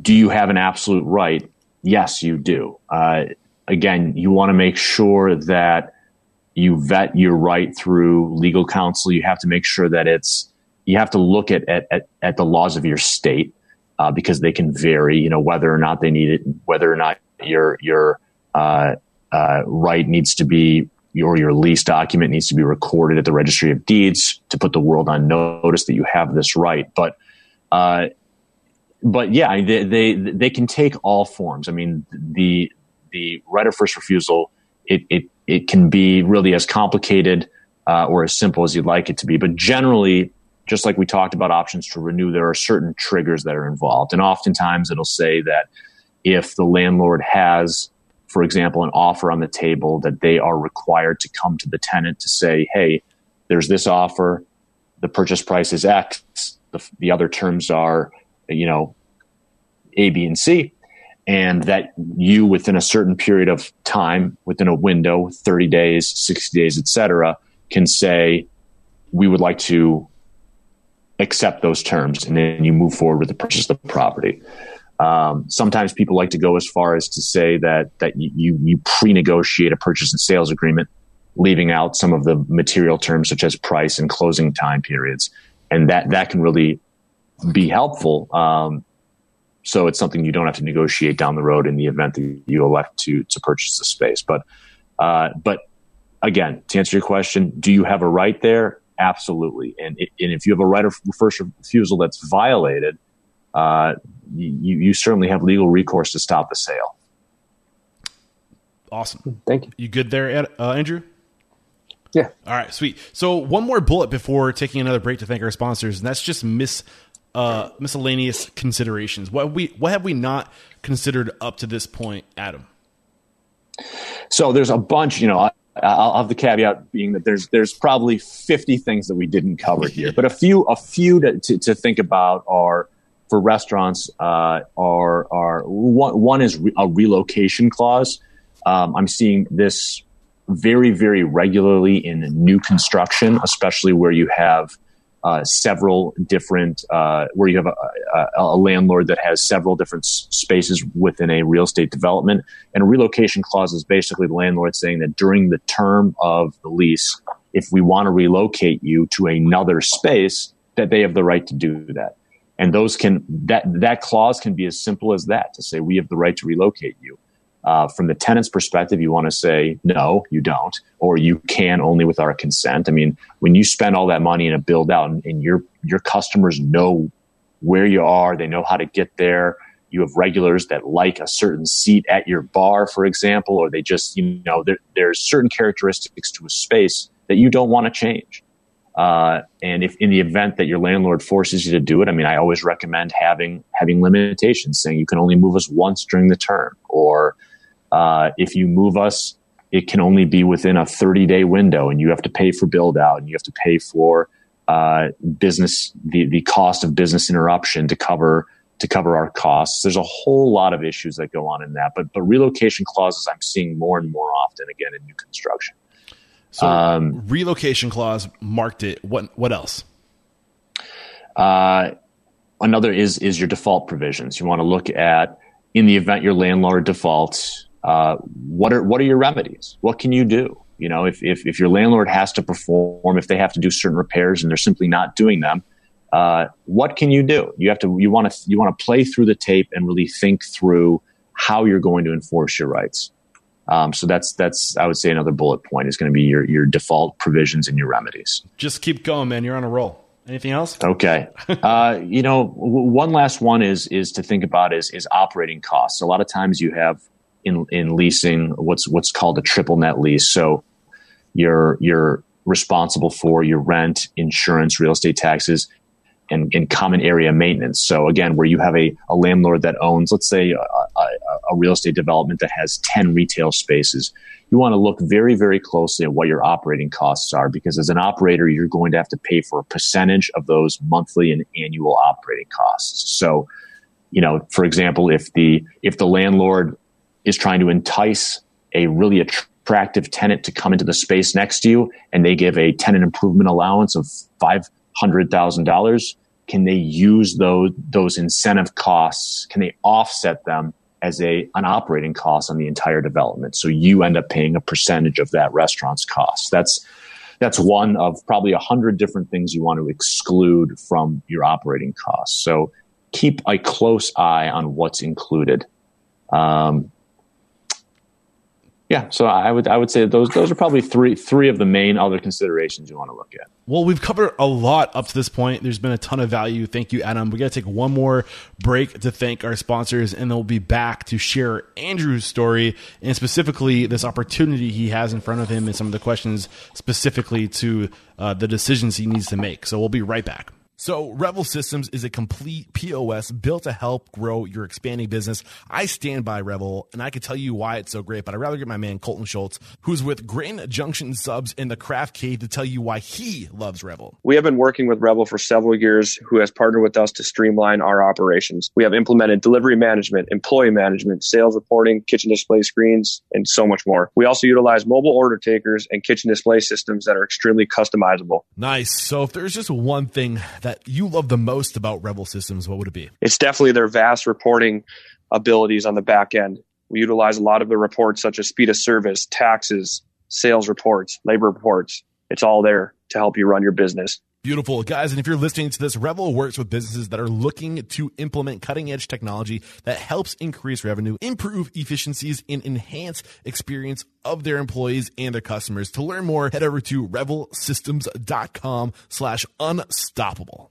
do you have an absolute right? Yes, you do. Uh, again, you want to make sure that you vet your right through legal counsel. You have to make sure that it's you have to look at at, at, the laws of your state uh, because they can vary. You know whether or not they need it, whether or not your your uh, uh, right needs to be or your lease document needs to be recorded at the registry of deeds to put the world on notice that you have this right. But uh, but yeah, they, they they can take all forms. I mean, the the right of first refusal it it it can be really as complicated uh, or as simple as you'd like it to be. But generally, just like we talked about options to renew, there are certain triggers that are involved, and oftentimes it'll say that if the landlord has for example, an offer on the table that they are required to come to the tenant to say, hey, there's this offer, the purchase price is X, the, the other terms are, you know, A, B, and C. And that you, within a certain period of time, within a window, 30 days, 60 days, et cetera, can say, we would like to accept those terms. And then you move forward with the purchase of the property. Um, sometimes people like to go as far as to say that that you you pre-negotiate a purchase and sales agreement, leaving out some of the material terms such as price and closing time periods, and that that can really be helpful. Um, so it's something you don't have to negotiate down the road in the event that you elect to to purchase the space. But uh, but again, to answer your question, do you have a right there? Absolutely. And, and if you have a right of first refusal that's violated, uh, you, you certainly have legal recourse to stop the sale. Awesome. Thank you. You good there, uh, Andrew? Yeah. All right, sweet. So one more bullet before taking another break to thank our sponsors, and that's just mis uh, miscellaneous considerations. What we what have we not considered up to this point, Adam? So there's a bunch. You know, I'll have the caveat being that there's there's probably 50 things that we didn't cover here, [laughs] but a few a few to, to, to think about are for restaurants uh, are are one, one is re- a relocation clause. Um, I'm seeing this very very regularly in new construction, especially where you have uh, several different uh, where you have a, a, a, landlord that has several different s- spaces within a real estate development. And a relocation clause is basically the landlord saying that during the term of the lease, if we want to relocate you to another space, that they have the right to do that. And those can that that clause can be as simple as that to say we have the right to relocate you. Uh, from the tenant's perspective, you want to say no, you don't, or you can only with our consent. I mean, when you spend all that money in a build out, and, and your your customers know where you are, they know how to get there. You have regulars that like a certain seat at your bar, for example, or they just you know there, there's certain characteristics to a space that you don't want to change. Uh, and if in the event that your landlord forces you to do it, I mean, I always recommend having having limitations, saying you can only move us once during the term, or uh, if you move us, it can only be within a 30 day window, and you have to pay for build out, and you have to pay for uh, business the the cost of business interruption to cover to cover our costs. There's a whole lot of issues that go on in that, but but relocation clauses I'm seeing more and more often again in new construction. So um, relocation clause marked it. What what else? Uh, another is is your default provisions. You want to look at in the event your landlord defaults. Uh, what are what are your remedies? What can you do? You know, if, if if your landlord has to perform, if they have to do certain repairs and they're simply not doing them, uh, what can you do? You have to you want to you want to play through the tape and really think through how you're going to enforce your rights. Um, so that's that's I would say another bullet point is going to be your your default provisions and your remedies. Just keep going, man. You're on a roll. Anything else? Okay. [laughs] uh, you know, w- one last one is is to think about is is operating costs. A lot of times you have in in leasing what's what's called a triple net lease. So you're you're responsible for your rent, insurance, real estate taxes, and, and common area maintenance. So again, where you have a, a landlord that owns, let's say, a, a, a real estate development that has 10 retail spaces, you want to look very, very closely at what your operating costs are because as an operator, you're going to have to pay for a percentage of those monthly and annual operating costs. So, you know, for example, if the, if the landlord is trying to entice a really attractive tenant to come into the space next to you and they give a tenant improvement allowance of five hundred thousand dollars, can they use those those incentive costs? Can they offset them as a an operating cost on the entire development? So you end up paying a percentage of that restaurant's cost. That's that's one of probably a hundred different things you want to exclude from your operating costs. So keep a close eye on what's included. Um, yeah, so I would I would say those those are probably three three of the main other considerations you want to look at. Well, we've covered a lot up to this point. There's been a ton of value. Thank you, Adam. We got to take one more break to thank our sponsors, and then we'll be back to share Andrew's story and specifically this opportunity he has in front of him and some of the questions specifically to uh, the decisions he needs to make. So we'll be right back. So Revel Systems is a complete POS built to help grow your expanding business. I stand by Revel and I can tell you why it's so great, but I'd rather get my man Colton Schultz, who's with Grand Junction Subs in the Craft Cave to tell you why he loves Revel. We have been working with Revel for several years, who has partnered with us to streamline our operations. We have implemented delivery management, employee management, sales reporting, kitchen display screens, and so much more. We also utilize mobile order takers and kitchen display systems that are extremely customizable. Nice. So if there's just one thing that you love the most about Revel Systems, what would it be? It's definitely their vast reporting abilities on the back end. We utilize a lot of the reports such as speed of service, taxes, sales reports, labor reports. It's all there to help you run your business. Beautiful, guys. And if you're listening to this, Revel works with businesses that are looking to implement cutting edge technology that helps increase revenue, improve efficiencies, and enhance experience of their employees and their customers. To learn more, head over to revelsystems.com slash unstoppable.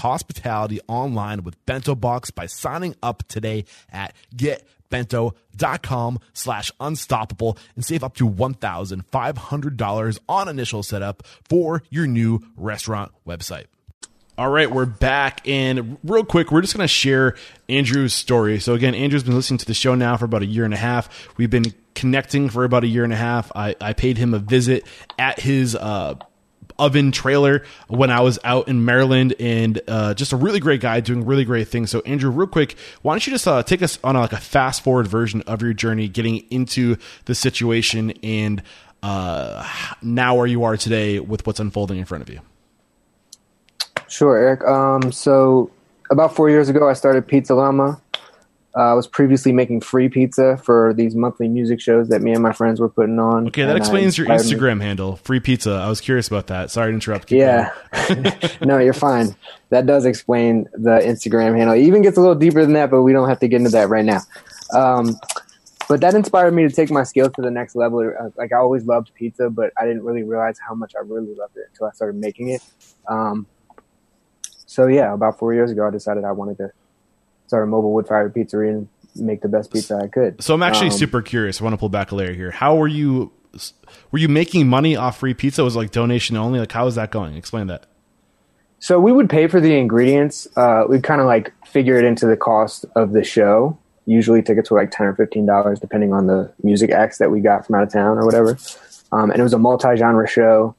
hospitality online with Bento Box by signing up today at getbento.com slash unstoppable and save up to $1,500 on initial setup for your new restaurant website. All right, we're back. And real quick, we're just going to share Andrew's story. So, again, Andrew's been listening to the show now for about a year and a half. We've been connecting for about a year and a half. I, I paid him a visit at his uh, oven trailer when I was out in Maryland, and uh, just a really great guy doing really great things. So, Andrew, real quick, why don't you just uh, take us on a, like a fast forward version of your journey getting into the situation and uh, now where you are today with what's unfolding in front of you? Sure, Eric. Um, so, about four years ago, I started Pizza Llama. Uh, I was previously making free pizza for these monthly music shows that me and my friends were putting on. Okay, that explains your Instagram me. handle, free pizza. I was curious about that. Sorry to interrupt. Keep yeah, [laughs] no, you're fine. That does explain the Instagram handle. It even gets a little deeper than that, but we don't have to get into that right now. Um, but that inspired me to take my skills to the next level. Uh, like I always loved pizza, but I didn't really realize how much I really loved it until I started making it. Um, so yeah, about four years ago, I decided I wanted to start a mobile wood fired pizzeria and make the best pizza I could. So I'm actually um, super curious. I want to pull back a layer here. How were you were you making money off free pizza? Was it like donation only? Like how was that going? Explain that. So we would pay for the ingredients. Uh, we'd kind of like figure it into the cost of the show. Usually tickets were like ten or fifteen dollars, depending on the music acts that we got from out of town or whatever. Um, and it was a multi-genre show,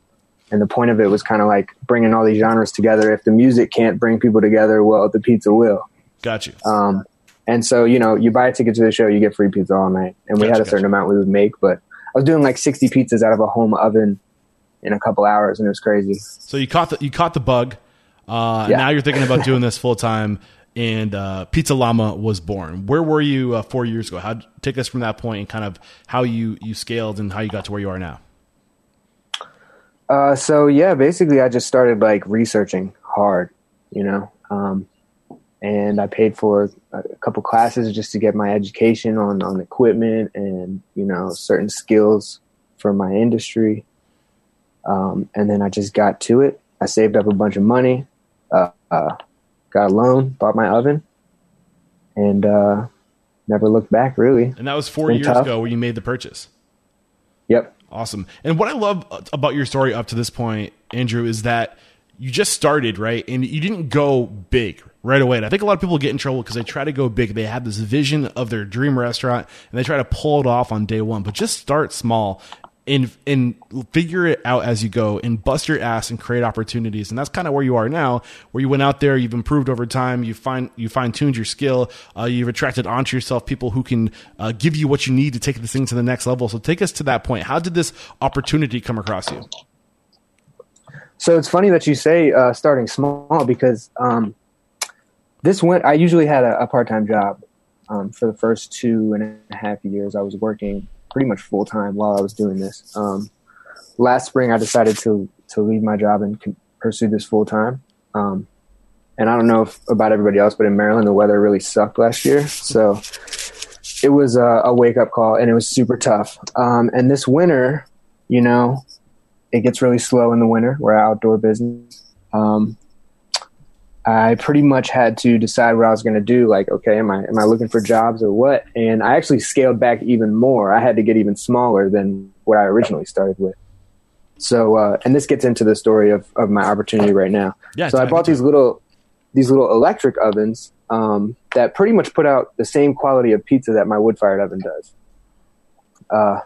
and the point of it was kind of like bringing all these genres together. If the music can't bring people together, well, the pizza will. Got you. Um, and so you know, you buy a ticket to the show, you get free pizza all night. And we Gotcha, had a certain gotcha. amount we would make, but I was doing like sixty pizzas out of a home oven in a couple hours, and it was crazy. So you caught the you caught the bug. Uh, Yeah. Now you're thinking about doing this [laughs] full time, and uh, Pizza Llama was born. Where were you uh, four years ago? How take us from that point and kind of how you you scaled and how you got to where you are now. Uh, so yeah, basically, I just started like researching hard, you know, um, and I paid for a couple classes just to get my education on on equipment and you know certain skills for my industry. Um, and then I just got to it. I saved up a bunch of money, uh, uh, got a loan, bought my oven, and uh, never looked back. Really. And that was four years tough. ago when you made the purchase. Yep. Awesome. And what I love about your story up to this point, Andrew, is that you just started, right? And you didn't go big right away. And I think a lot of people get in trouble because they try to go big. They have this vision of their dream restaurant and they try to pull it off on day one. But just start small and and figure it out as you go and bust your ass and create opportunities. And that's kind of where you are now, where you went out there, you've improved over time, you find you fine tuned your skill, uh, you've attracted onto yourself people who can uh, give you what you need to take this thing to the next level. So take us to that point. How did this opportunity come across you? So it's funny that you say uh, starting small because um, this went. I usually had a, a part-time job um, for the first two and a half years. I was working pretty much full time while I was doing this. Um, last spring, I decided to to leave my job and pursue this full time. Um, and I don't know if, about everybody else, but in Maryland, the weather really sucked last year. So it was a, a wake up call, and it was super tough. Um, and this winter, you know, it gets really slow in the winter. We're outdoor business. Um, I pretty much had to decide what I was going to do. Like, okay, am I am I looking for jobs or what? And I actually scaled back even more. I had to get even smaller than what I originally started with. So, uh, and this gets into the story of, of my opportunity right now. Yeah, so I bought these little these little electric ovens um, that pretty much put out the same quality of pizza that my wood fired oven does. Uh,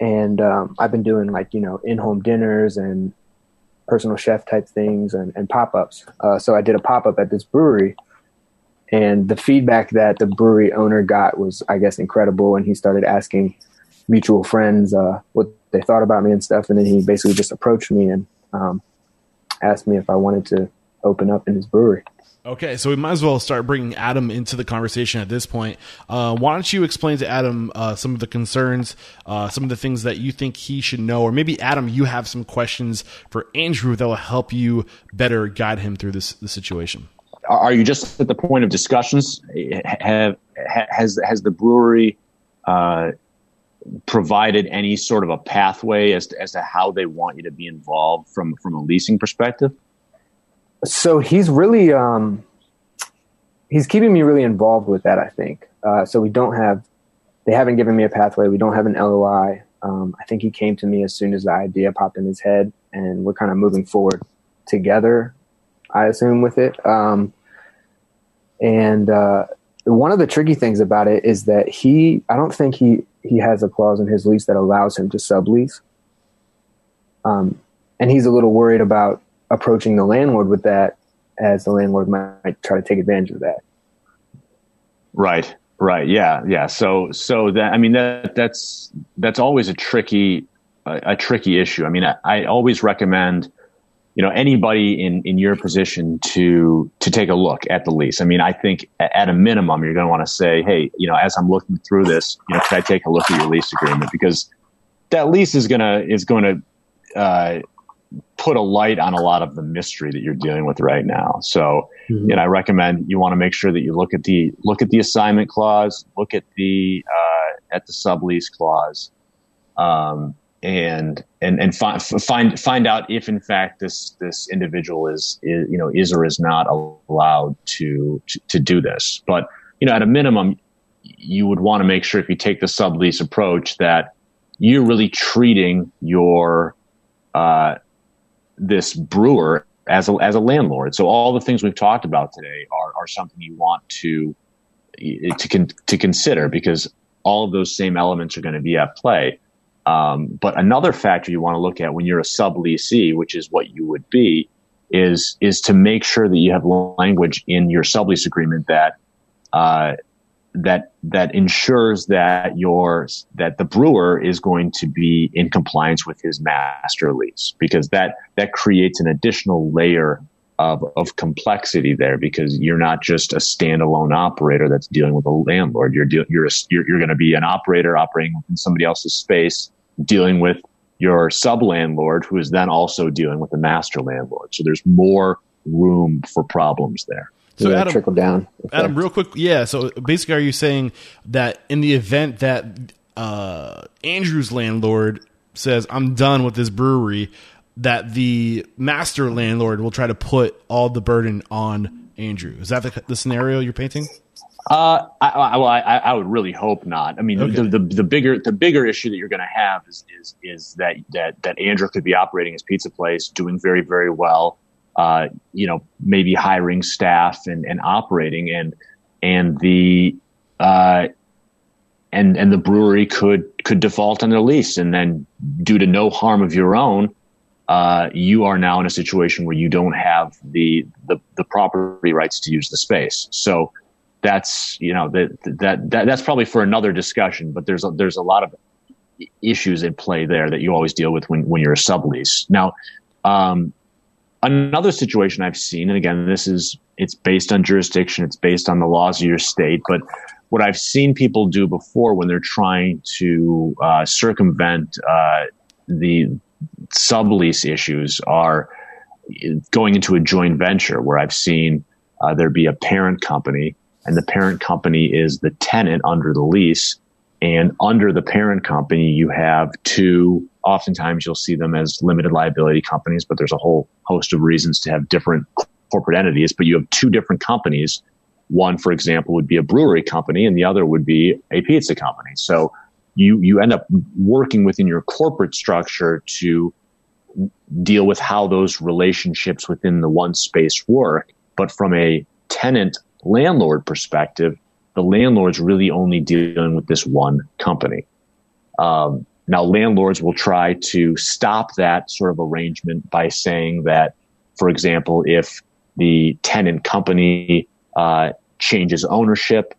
and um, I've been doing like you know in home dinners and personal chef type things and, and pop ups. Uh, so I did a pop up at this brewery, and the feedback that the brewery owner got was, I guess, incredible. And he started asking mutual friends uh, what they thought about me and stuff, and then he basically just approached me and um, asked me if I wanted to open up in his brewery. Okay, so we might as well start bringing Adam into the conversation at this point. Uh, why don't you explain to Adam uh, some of the concerns, uh, some of the things that you think he should know, or maybe Adam, you have some questions for Andrew that will help you better guide him through this, this situation. Are you just at the point of discussions? Have has has the brewery uh, provided any sort of a pathway as to, as to how they want you to be involved from from a leasing perspective? So he's really um he's keeping me really involved with that i think. Uh so we don't have they haven't given me a pathway. We don't have an loi um i think he came to me as soon as the idea popped in his head and we're kind of moving forward together i assume with it. Um and uh one of the tricky things about it is that he i don't think he he has a clause in his lease that allows him to sublease. Um and he's a little worried about approaching the landlord with that as the landlord might try to take advantage of that. Right. Right. Yeah. Yeah. So, so that, I mean, that, that's, that's always a tricky, a, tricky issue. I mean, I, I always recommend, you know, anybody in, in your position to, to take a look at the lease. I mean, I think at a minimum, you're going to want to say, Hey, you know, as I'm looking through this, you know, can I take a look at your lease agreement? Because that lease is going to, is going to, uh, put a light on a lot of the mystery that you're dealing with right now. So, you know, I recommend you want to make sure that you look at the look at the assignment clause, look at the uh, at the sublease clause, um, and and and find find find out if in fact this this individual is, is you know is or is not allowed to, to to do this. But you know, at a minimum, you would want to make sure if you take the sublease approach that you're really treating your uh, this brewer as a as a landlord. So all the things we've talked about today are are something you want to to con- to consider because all of those same elements are going to be at play. Um, but another factor you want to look at when you're a subleasee, which is what you would be, is is to make sure that you have language in your sublease agreement that uh, that that ensures that your that the brewer is going to be in compliance with his master lease because that that creates an additional layer of, of complexity there because you're not just a standalone operator that's dealing with a landlord. You're de- you're, a, you're, you're going to be an operator operating in somebody else's space, dealing with your sub landlord who is then also dealing with the master landlord. So there's more room for problems there. So yeah, Adam, trickle down. Adam, real quick, yeah. So basically, are you saying that in the event that uh, Andrew's landlord says, "I'm done with this brewery," that the master landlord will try to put all the burden on Andrew? Is that the, the scenario you're painting? Uh, I, I, well, I, I would really hope not. I mean, Okay. the, the the bigger the bigger issue that you're going to have is is is that that that Andrew could be operating his pizza place, doing very very well. Uh, you know, maybe hiring staff and and operating and and the uh, and and the brewery could could default on their lease, and then due to no harm of your own, uh, you are now in a situation where you don't have the the, the property rights to use the space. So that's you know that, that that that's probably for another discussion. But there's a, there's a lot of issues in play there that you always deal with when when you're a sublease. Now, um, another situation I've seen, and again, this is it's based on jurisdiction, it's based on the laws of your state, but what I've seen people do before when they're trying to uh, circumvent uh, the sublease issues are going into a joint venture where I've seen uh, there be a parent company and the parent company is the tenant under the lease. And under the parent company, you have two, oftentimes you'll see them as limited liability companies, but there's a whole host of reasons to have different corporate entities, but you have two different companies. One, for example, would be a brewery company and the other would be a pizza company. So you, you end up working within your corporate structure to deal with how those relationships within the one space work. But from a tenant landlord perspective, the landlord's really only dealing with this one company. Um, now, landlords will try to stop that sort of arrangement by saying that, for example, if the tenant company uh, changes ownership,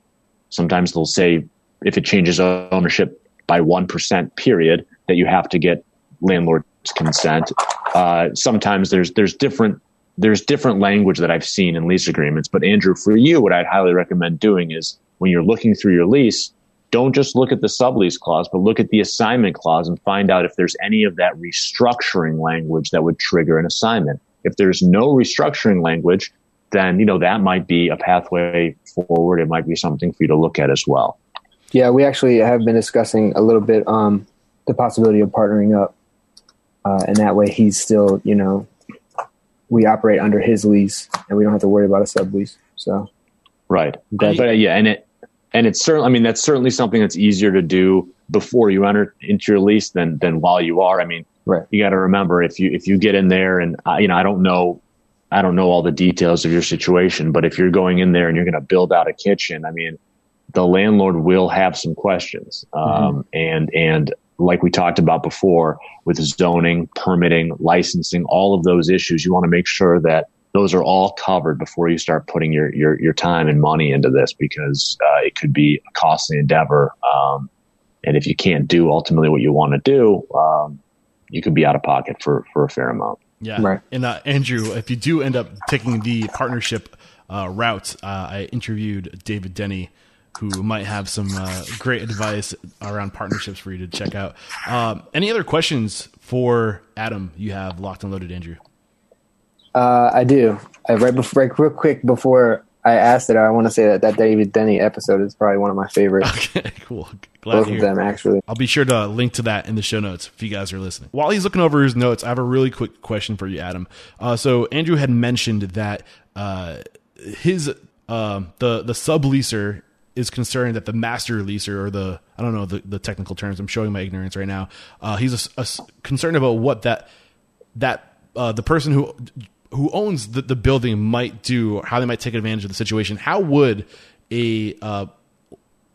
sometimes they'll say if it changes ownership by 1% period, that you have to get landlord's consent. Uh, sometimes there's there's different there's different language that I've seen in lease agreements. But Andrew, for you, what I'd highly recommend doing is when you're looking through your lease, don't just look at the sublease clause, but look at the assignment clause and find out if there's any of that restructuring language that would trigger an assignment. If there's no restructuring language, then you know that might be a pathway forward. It might be something for you to look at as well. Yeah, we actually have been discussing a little bit um, the possibility of partnering up, uh, and that way he's still, you know, we operate under his lease, and we don't have to worry about a sublease. So Right. I- but yeah, and it and it's certainly I mean that's certainly something that's easier to do before you enter into your lease than than while you are. I mean, Right. you got to remember if you if you get in there and uh, you know I don't know I don't know all the details of your situation, but if you're going in there and you're going to build out a kitchen, I mean, the landlord will have some questions. Um, and, and like we talked about before with zoning, permitting, licensing, all of those issues, you want to make sure that those are all covered before you start putting your, your, your time and money into this because, uh, it could be a costly endeavor. Um, and if you can't do ultimately what you want to do, um, you could be out of pocket for, for a fair amount. Yeah. Right. And uh, Andrew, if you do end up taking the partnership uh, route, uh, I interviewed David Denny, who might have some uh, great advice around partnerships for you to check out. Um, any other questions for Adam you have locked and loaded, Andrew? Uh, I do. I, right before, right, real quick before I asked it, I want to say that that David Denny episode is probably one of my favorites. [laughs] Okay, cool. Glad Both to of them, actually. I'll be sure to link to that in the show notes if you guys are listening. While he's looking over his notes, I have a really quick question for you, Adam. Uh, so Andrew had mentioned that uh, his uh, the the subleaser is concerned that the master leaser or the I don't know the, the technical terms. I'm showing my ignorance right now. Uh, he's a, a, concerned about what that that uh, the person who who owns the, the building might do, or how they might take advantage of the situation. How would a uh,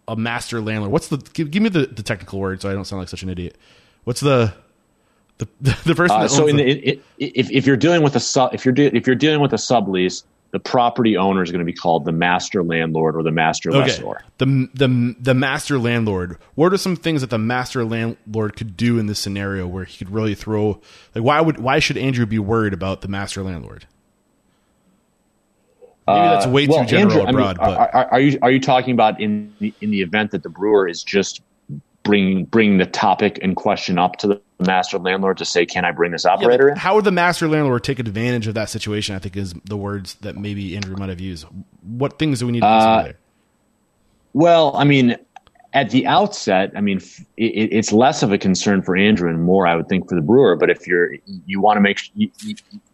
a master landlord? What's the give, give me the, the technical word so I don't sound like such an idiot. What's the the, [laughs] the person? Uh, so, in the, the, if if you're dealing with a sub, if you're de- if you're dealing with a sublease, the property owner is going to be called the master landlord or the master okay. lessor. The the the master landlord. What are some things that the master landlord could do in this scenario where he could really throw like why would why should Andrew be worried about the master landlord? Maybe that's way uh, well, too general Andrew, broad. I mean, but. Are, are, you are you talking about in the, in the event that the brewer is just bringing bringing the topic in question up to the master landlord to say, "Can I bring this operator yeah, in?" How would the master landlord take advantage of that situation? I think is the words that maybe Andrew might have used. What things do we need to consider uh, there? Well, I mean, at the outset, I mean, it, it's less of a concern for Andrew and more, I would think, for the brewer. But if you're you want to make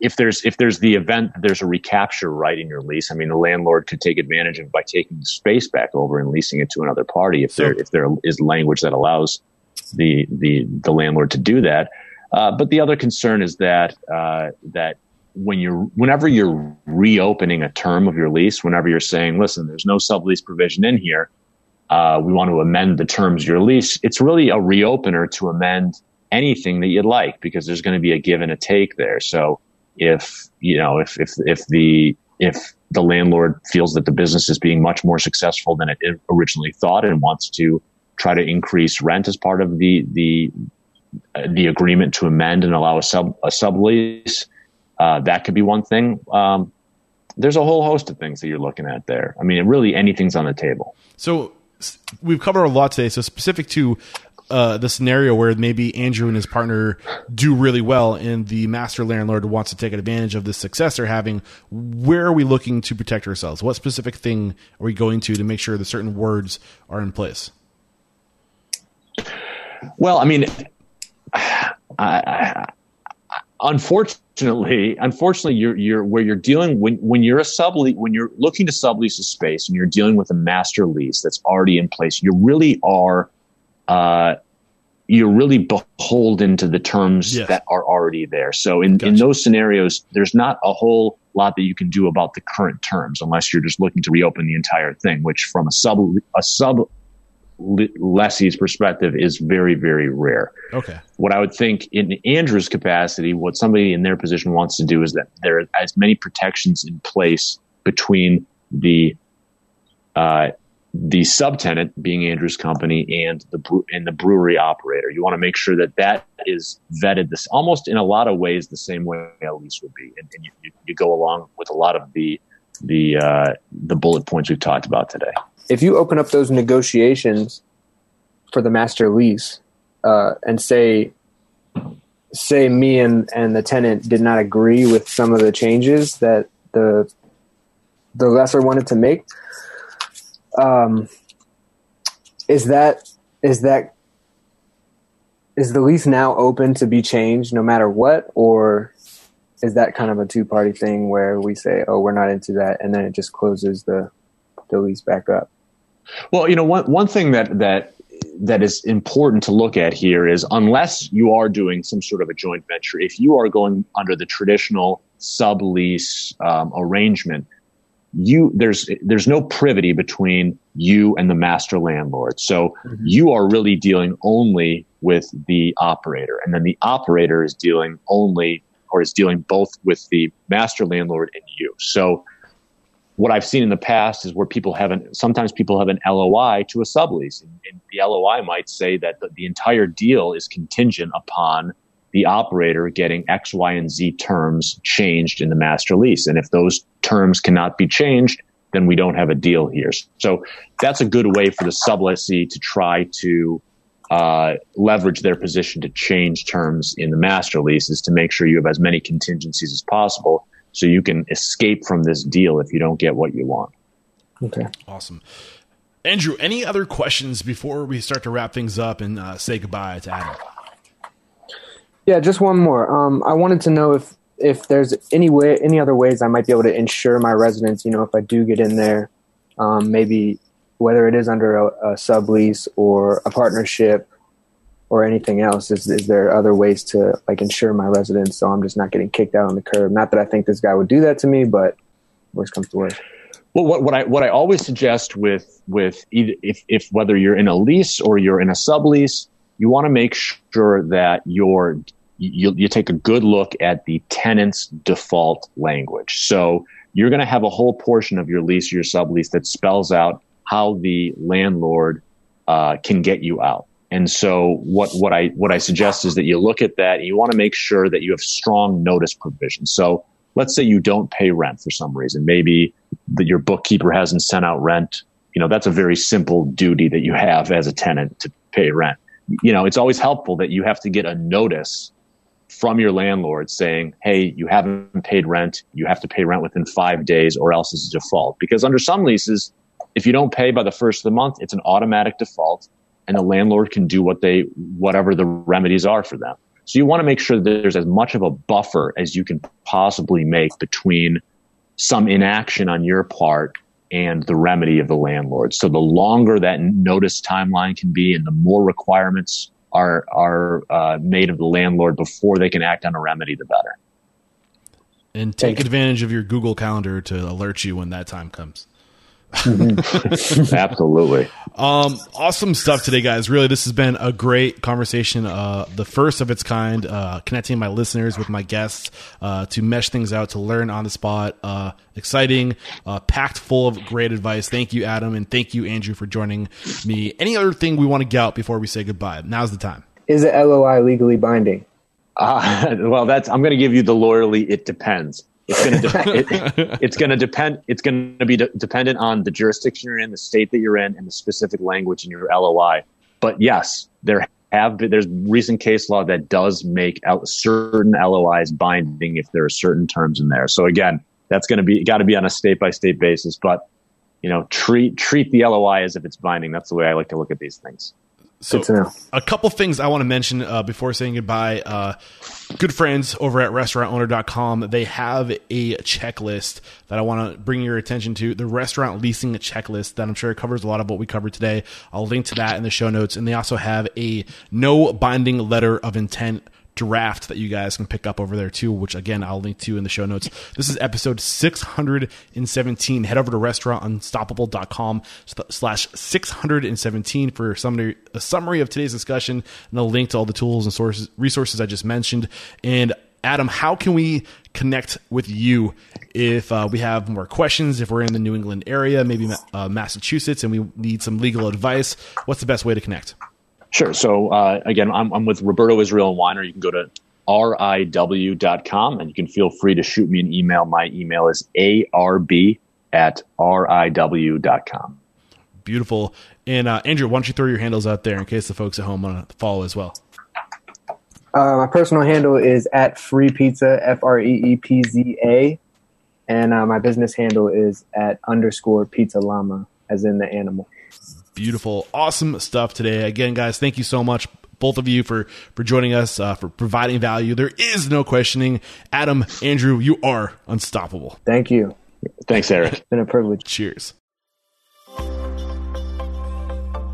if there's if there's the event there's a recapture right in your lease, I mean, the landlord could take advantage of by taking the space back over and leasing it to another party if so, there if there is language that allows the the the landlord to do that. Uh, but the other concern is that uh, that when you're whenever you're reopening a term of your lease, whenever you're saying, "Listen, there's no sublease provision in here," uh, we want to amend the terms of your lease. It's really a reopener to amend anything that you'd like because there's going to be a give and a take there. So if you know if if if the if the landlord feels that the business is being much more successful than it originally thought and wants to try to increase rent as part of the the uh, the agreement to amend and allow a sub a sublease, uh, that could be one thing. Um, there's a whole host of things that you're looking at there. I mean, really anything's on the table. So we've covered a lot today. So specific to uh, the scenario where maybe Andrew and his partner do really well, and the master landlord wants to take advantage of the success they're having. Where are we looking to protect ourselves? What specific thing are we going to to make sure that certain words are in place? Well, I mean, [sighs] I, I, unfortunately, unfortunately, you're you're where you're dealing when when you're a sublease when you're looking to sublease a space and you're dealing with a master lease that's already in place. You really are. Uh, you're really beholden to the terms yes. that are already there. So in, gotcha. in those scenarios, there's not a whole lot that you can do about the current terms unless you're just looking to reopen the entire thing, which from a sub a sub lessee's perspective is very, very rare. Okay. What I would think in Andrew's capacity, what somebody in their position wants to do is that there are as many protections in place between the uh, the subtenant being Andrew's company and the and the brewery operator. You want to make sure that that is vetted this almost in a lot of ways the same way a lease would be, and, and you, you, go along with a lot of the the uh, the bullet points we've talked about today if you open up those negotiations for the master lease uh, and say say me and, and the tenant did not agree with some of the changes that the the lessor wanted to make um, is that is that is the lease now open to be changed no matter what? Or is that kind of a two party thing where we say oh we're not into that and then it just closes the the lease back up well, you know, one one thing that that that is important to look at here is unless you are doing some sort of a joint venture, if you are going under the traditional sublease um, arrangement, you there's there's no privity between you and the master landlord. So mm-hmm. you are really dealing only with the operator, and then the operator is dealing only or is dealing both with the master landlord and you. So what I've seen in the past is where people have an, sometimes people have an LOI to a sublease. And, and the LOI might say that the, the, entire deal is contingent upon the operator getting X, Y, and Z terms changed in the master lease. And if those terms cannot be changed, then we don't have a deal here. So that's a good way for the sublessee to try to uh, leverage their position to change terms in the master lease is to make sure you have as many contingencies as possible so you can escape from this deal if you don't get what you want. Okay. Awesome. Andrew, any other questions before we start to wrap things up and uh, say goodbye to Adam? Yeah, just one more. Um, I wanted to know if if there's any way, any other ways I might be able to insure my residence. You know, if I do get in there, um, maybe whether it is under a, a sublease or a partnership or anything else? Is, is there other ways to like ensure my residence so I'm just not getting kicked out on the curb? Not that I think this guy would do that to me, but worst comes to worst. Well, what, what I what I always suggest with with either if if whether you're in a lease or you're in a sublease, you want to make sure that you're you, you take a good look at the tenant's default language. So you're going to have a whole portion of your lease, or your sublease that spells out how the landlord uh, can get you out. And so what, what I, what I suggest is that you look at that and you want to make sure that you have strong notice provisions. So let's say you don't pay rent for some reason. Maybe that your bookkeeper hasn't sent out rent. You know, that's a very simple duty that you have as a tenant to pay rent. You know, it's always helpful that you have to get a notice from your landlord saying, Hey, you haven't paid rent. You have to pay rent within five days or else it's a default. Because under some leases, if you don't pay by the first of the month, it's an automatic default and the landlord can do what they, whatever the remedies are for them. So you want to make sure that there's as much of a buffer as you can possibly make between some inaction on your part and the remedy of the landlord. So the longer that notice timeline can be and the more requirements are, are uh, made of the landlord before they can act on a remedy, the better. And take advantage of your Google Calendar to alert you when that time comes. [laughs] Absolutely. Um, awesome stuff today, guys. Really, this has been a great conversation. Uh, the first of its kind, uh, connecting my listeners with my guests uh, to mesh things out, to learn on the spot. Uh, exciting, uh, packed full of great advice. Thank you, Adam, and thank you, Andrew, for joining me. Any other thing we want to get out before we say goodbye? Now's the time. Is it LOI legally binding? Uh, [laughs] well, that's I'm going to give you the lawyerly. It depends. It's going to de- it, it's going to depend. It's going to be de- dependent on the jurisdiction you're in, the state that you're in, and the specific language in your LOI. But yes, there have been, there's recent case law that does make out certain LOIs binding if there are certain terms in there. So again, that's going to be got to be on a state by state basis. But you know, treat treat the LOI as if it's binding. That's the way I like to look at these things. So, a couple things I want to mention uh, before saying goodbye. Uh, good friends over at restaurantowner.com, they have a checklist that I want to bring your attention to. The restaurant leasing checklist that I'm sure covers a lot of what we covered today. I'll link to that in the show notes. And they also have a no binding letter of intent draft that you guys can pick up over there too, which again, I'll link to in the show notes. This is episode 617. Head over to restaurantunstoppable.com slash 617 for summary, a summary of today's discussion and a link to all the tools and sources, resources I just mentioned. And Adam, how can we connect with you if uh, we have more questions, if we're in the New England area, maybe uh, Massachusetts, and we need some legal advice? What's the best way to connect? Sure. So uh, again, I'm, I'm, with Roberto Israel and Weiner. You can go to riw.com and you can feel free to shoot me an email. My email is arb at riw.com. Beautiful. And uh, Andrew, why don't you throw your handles out there in case the folks at home want to follow as well? Uh, my personal handle is at free pizza, F R E E P Z A. And uh, my business handle is at underscore pizza llama, as in the animal beautiful, awesome stuff today. Again, guys, thank you so much both of you for for joining us uh, for providing value. There is no questioning. Adam, Andrew, you are unstoppable. Thank you. Thanks, Eric. It's been a privilege. Cheers.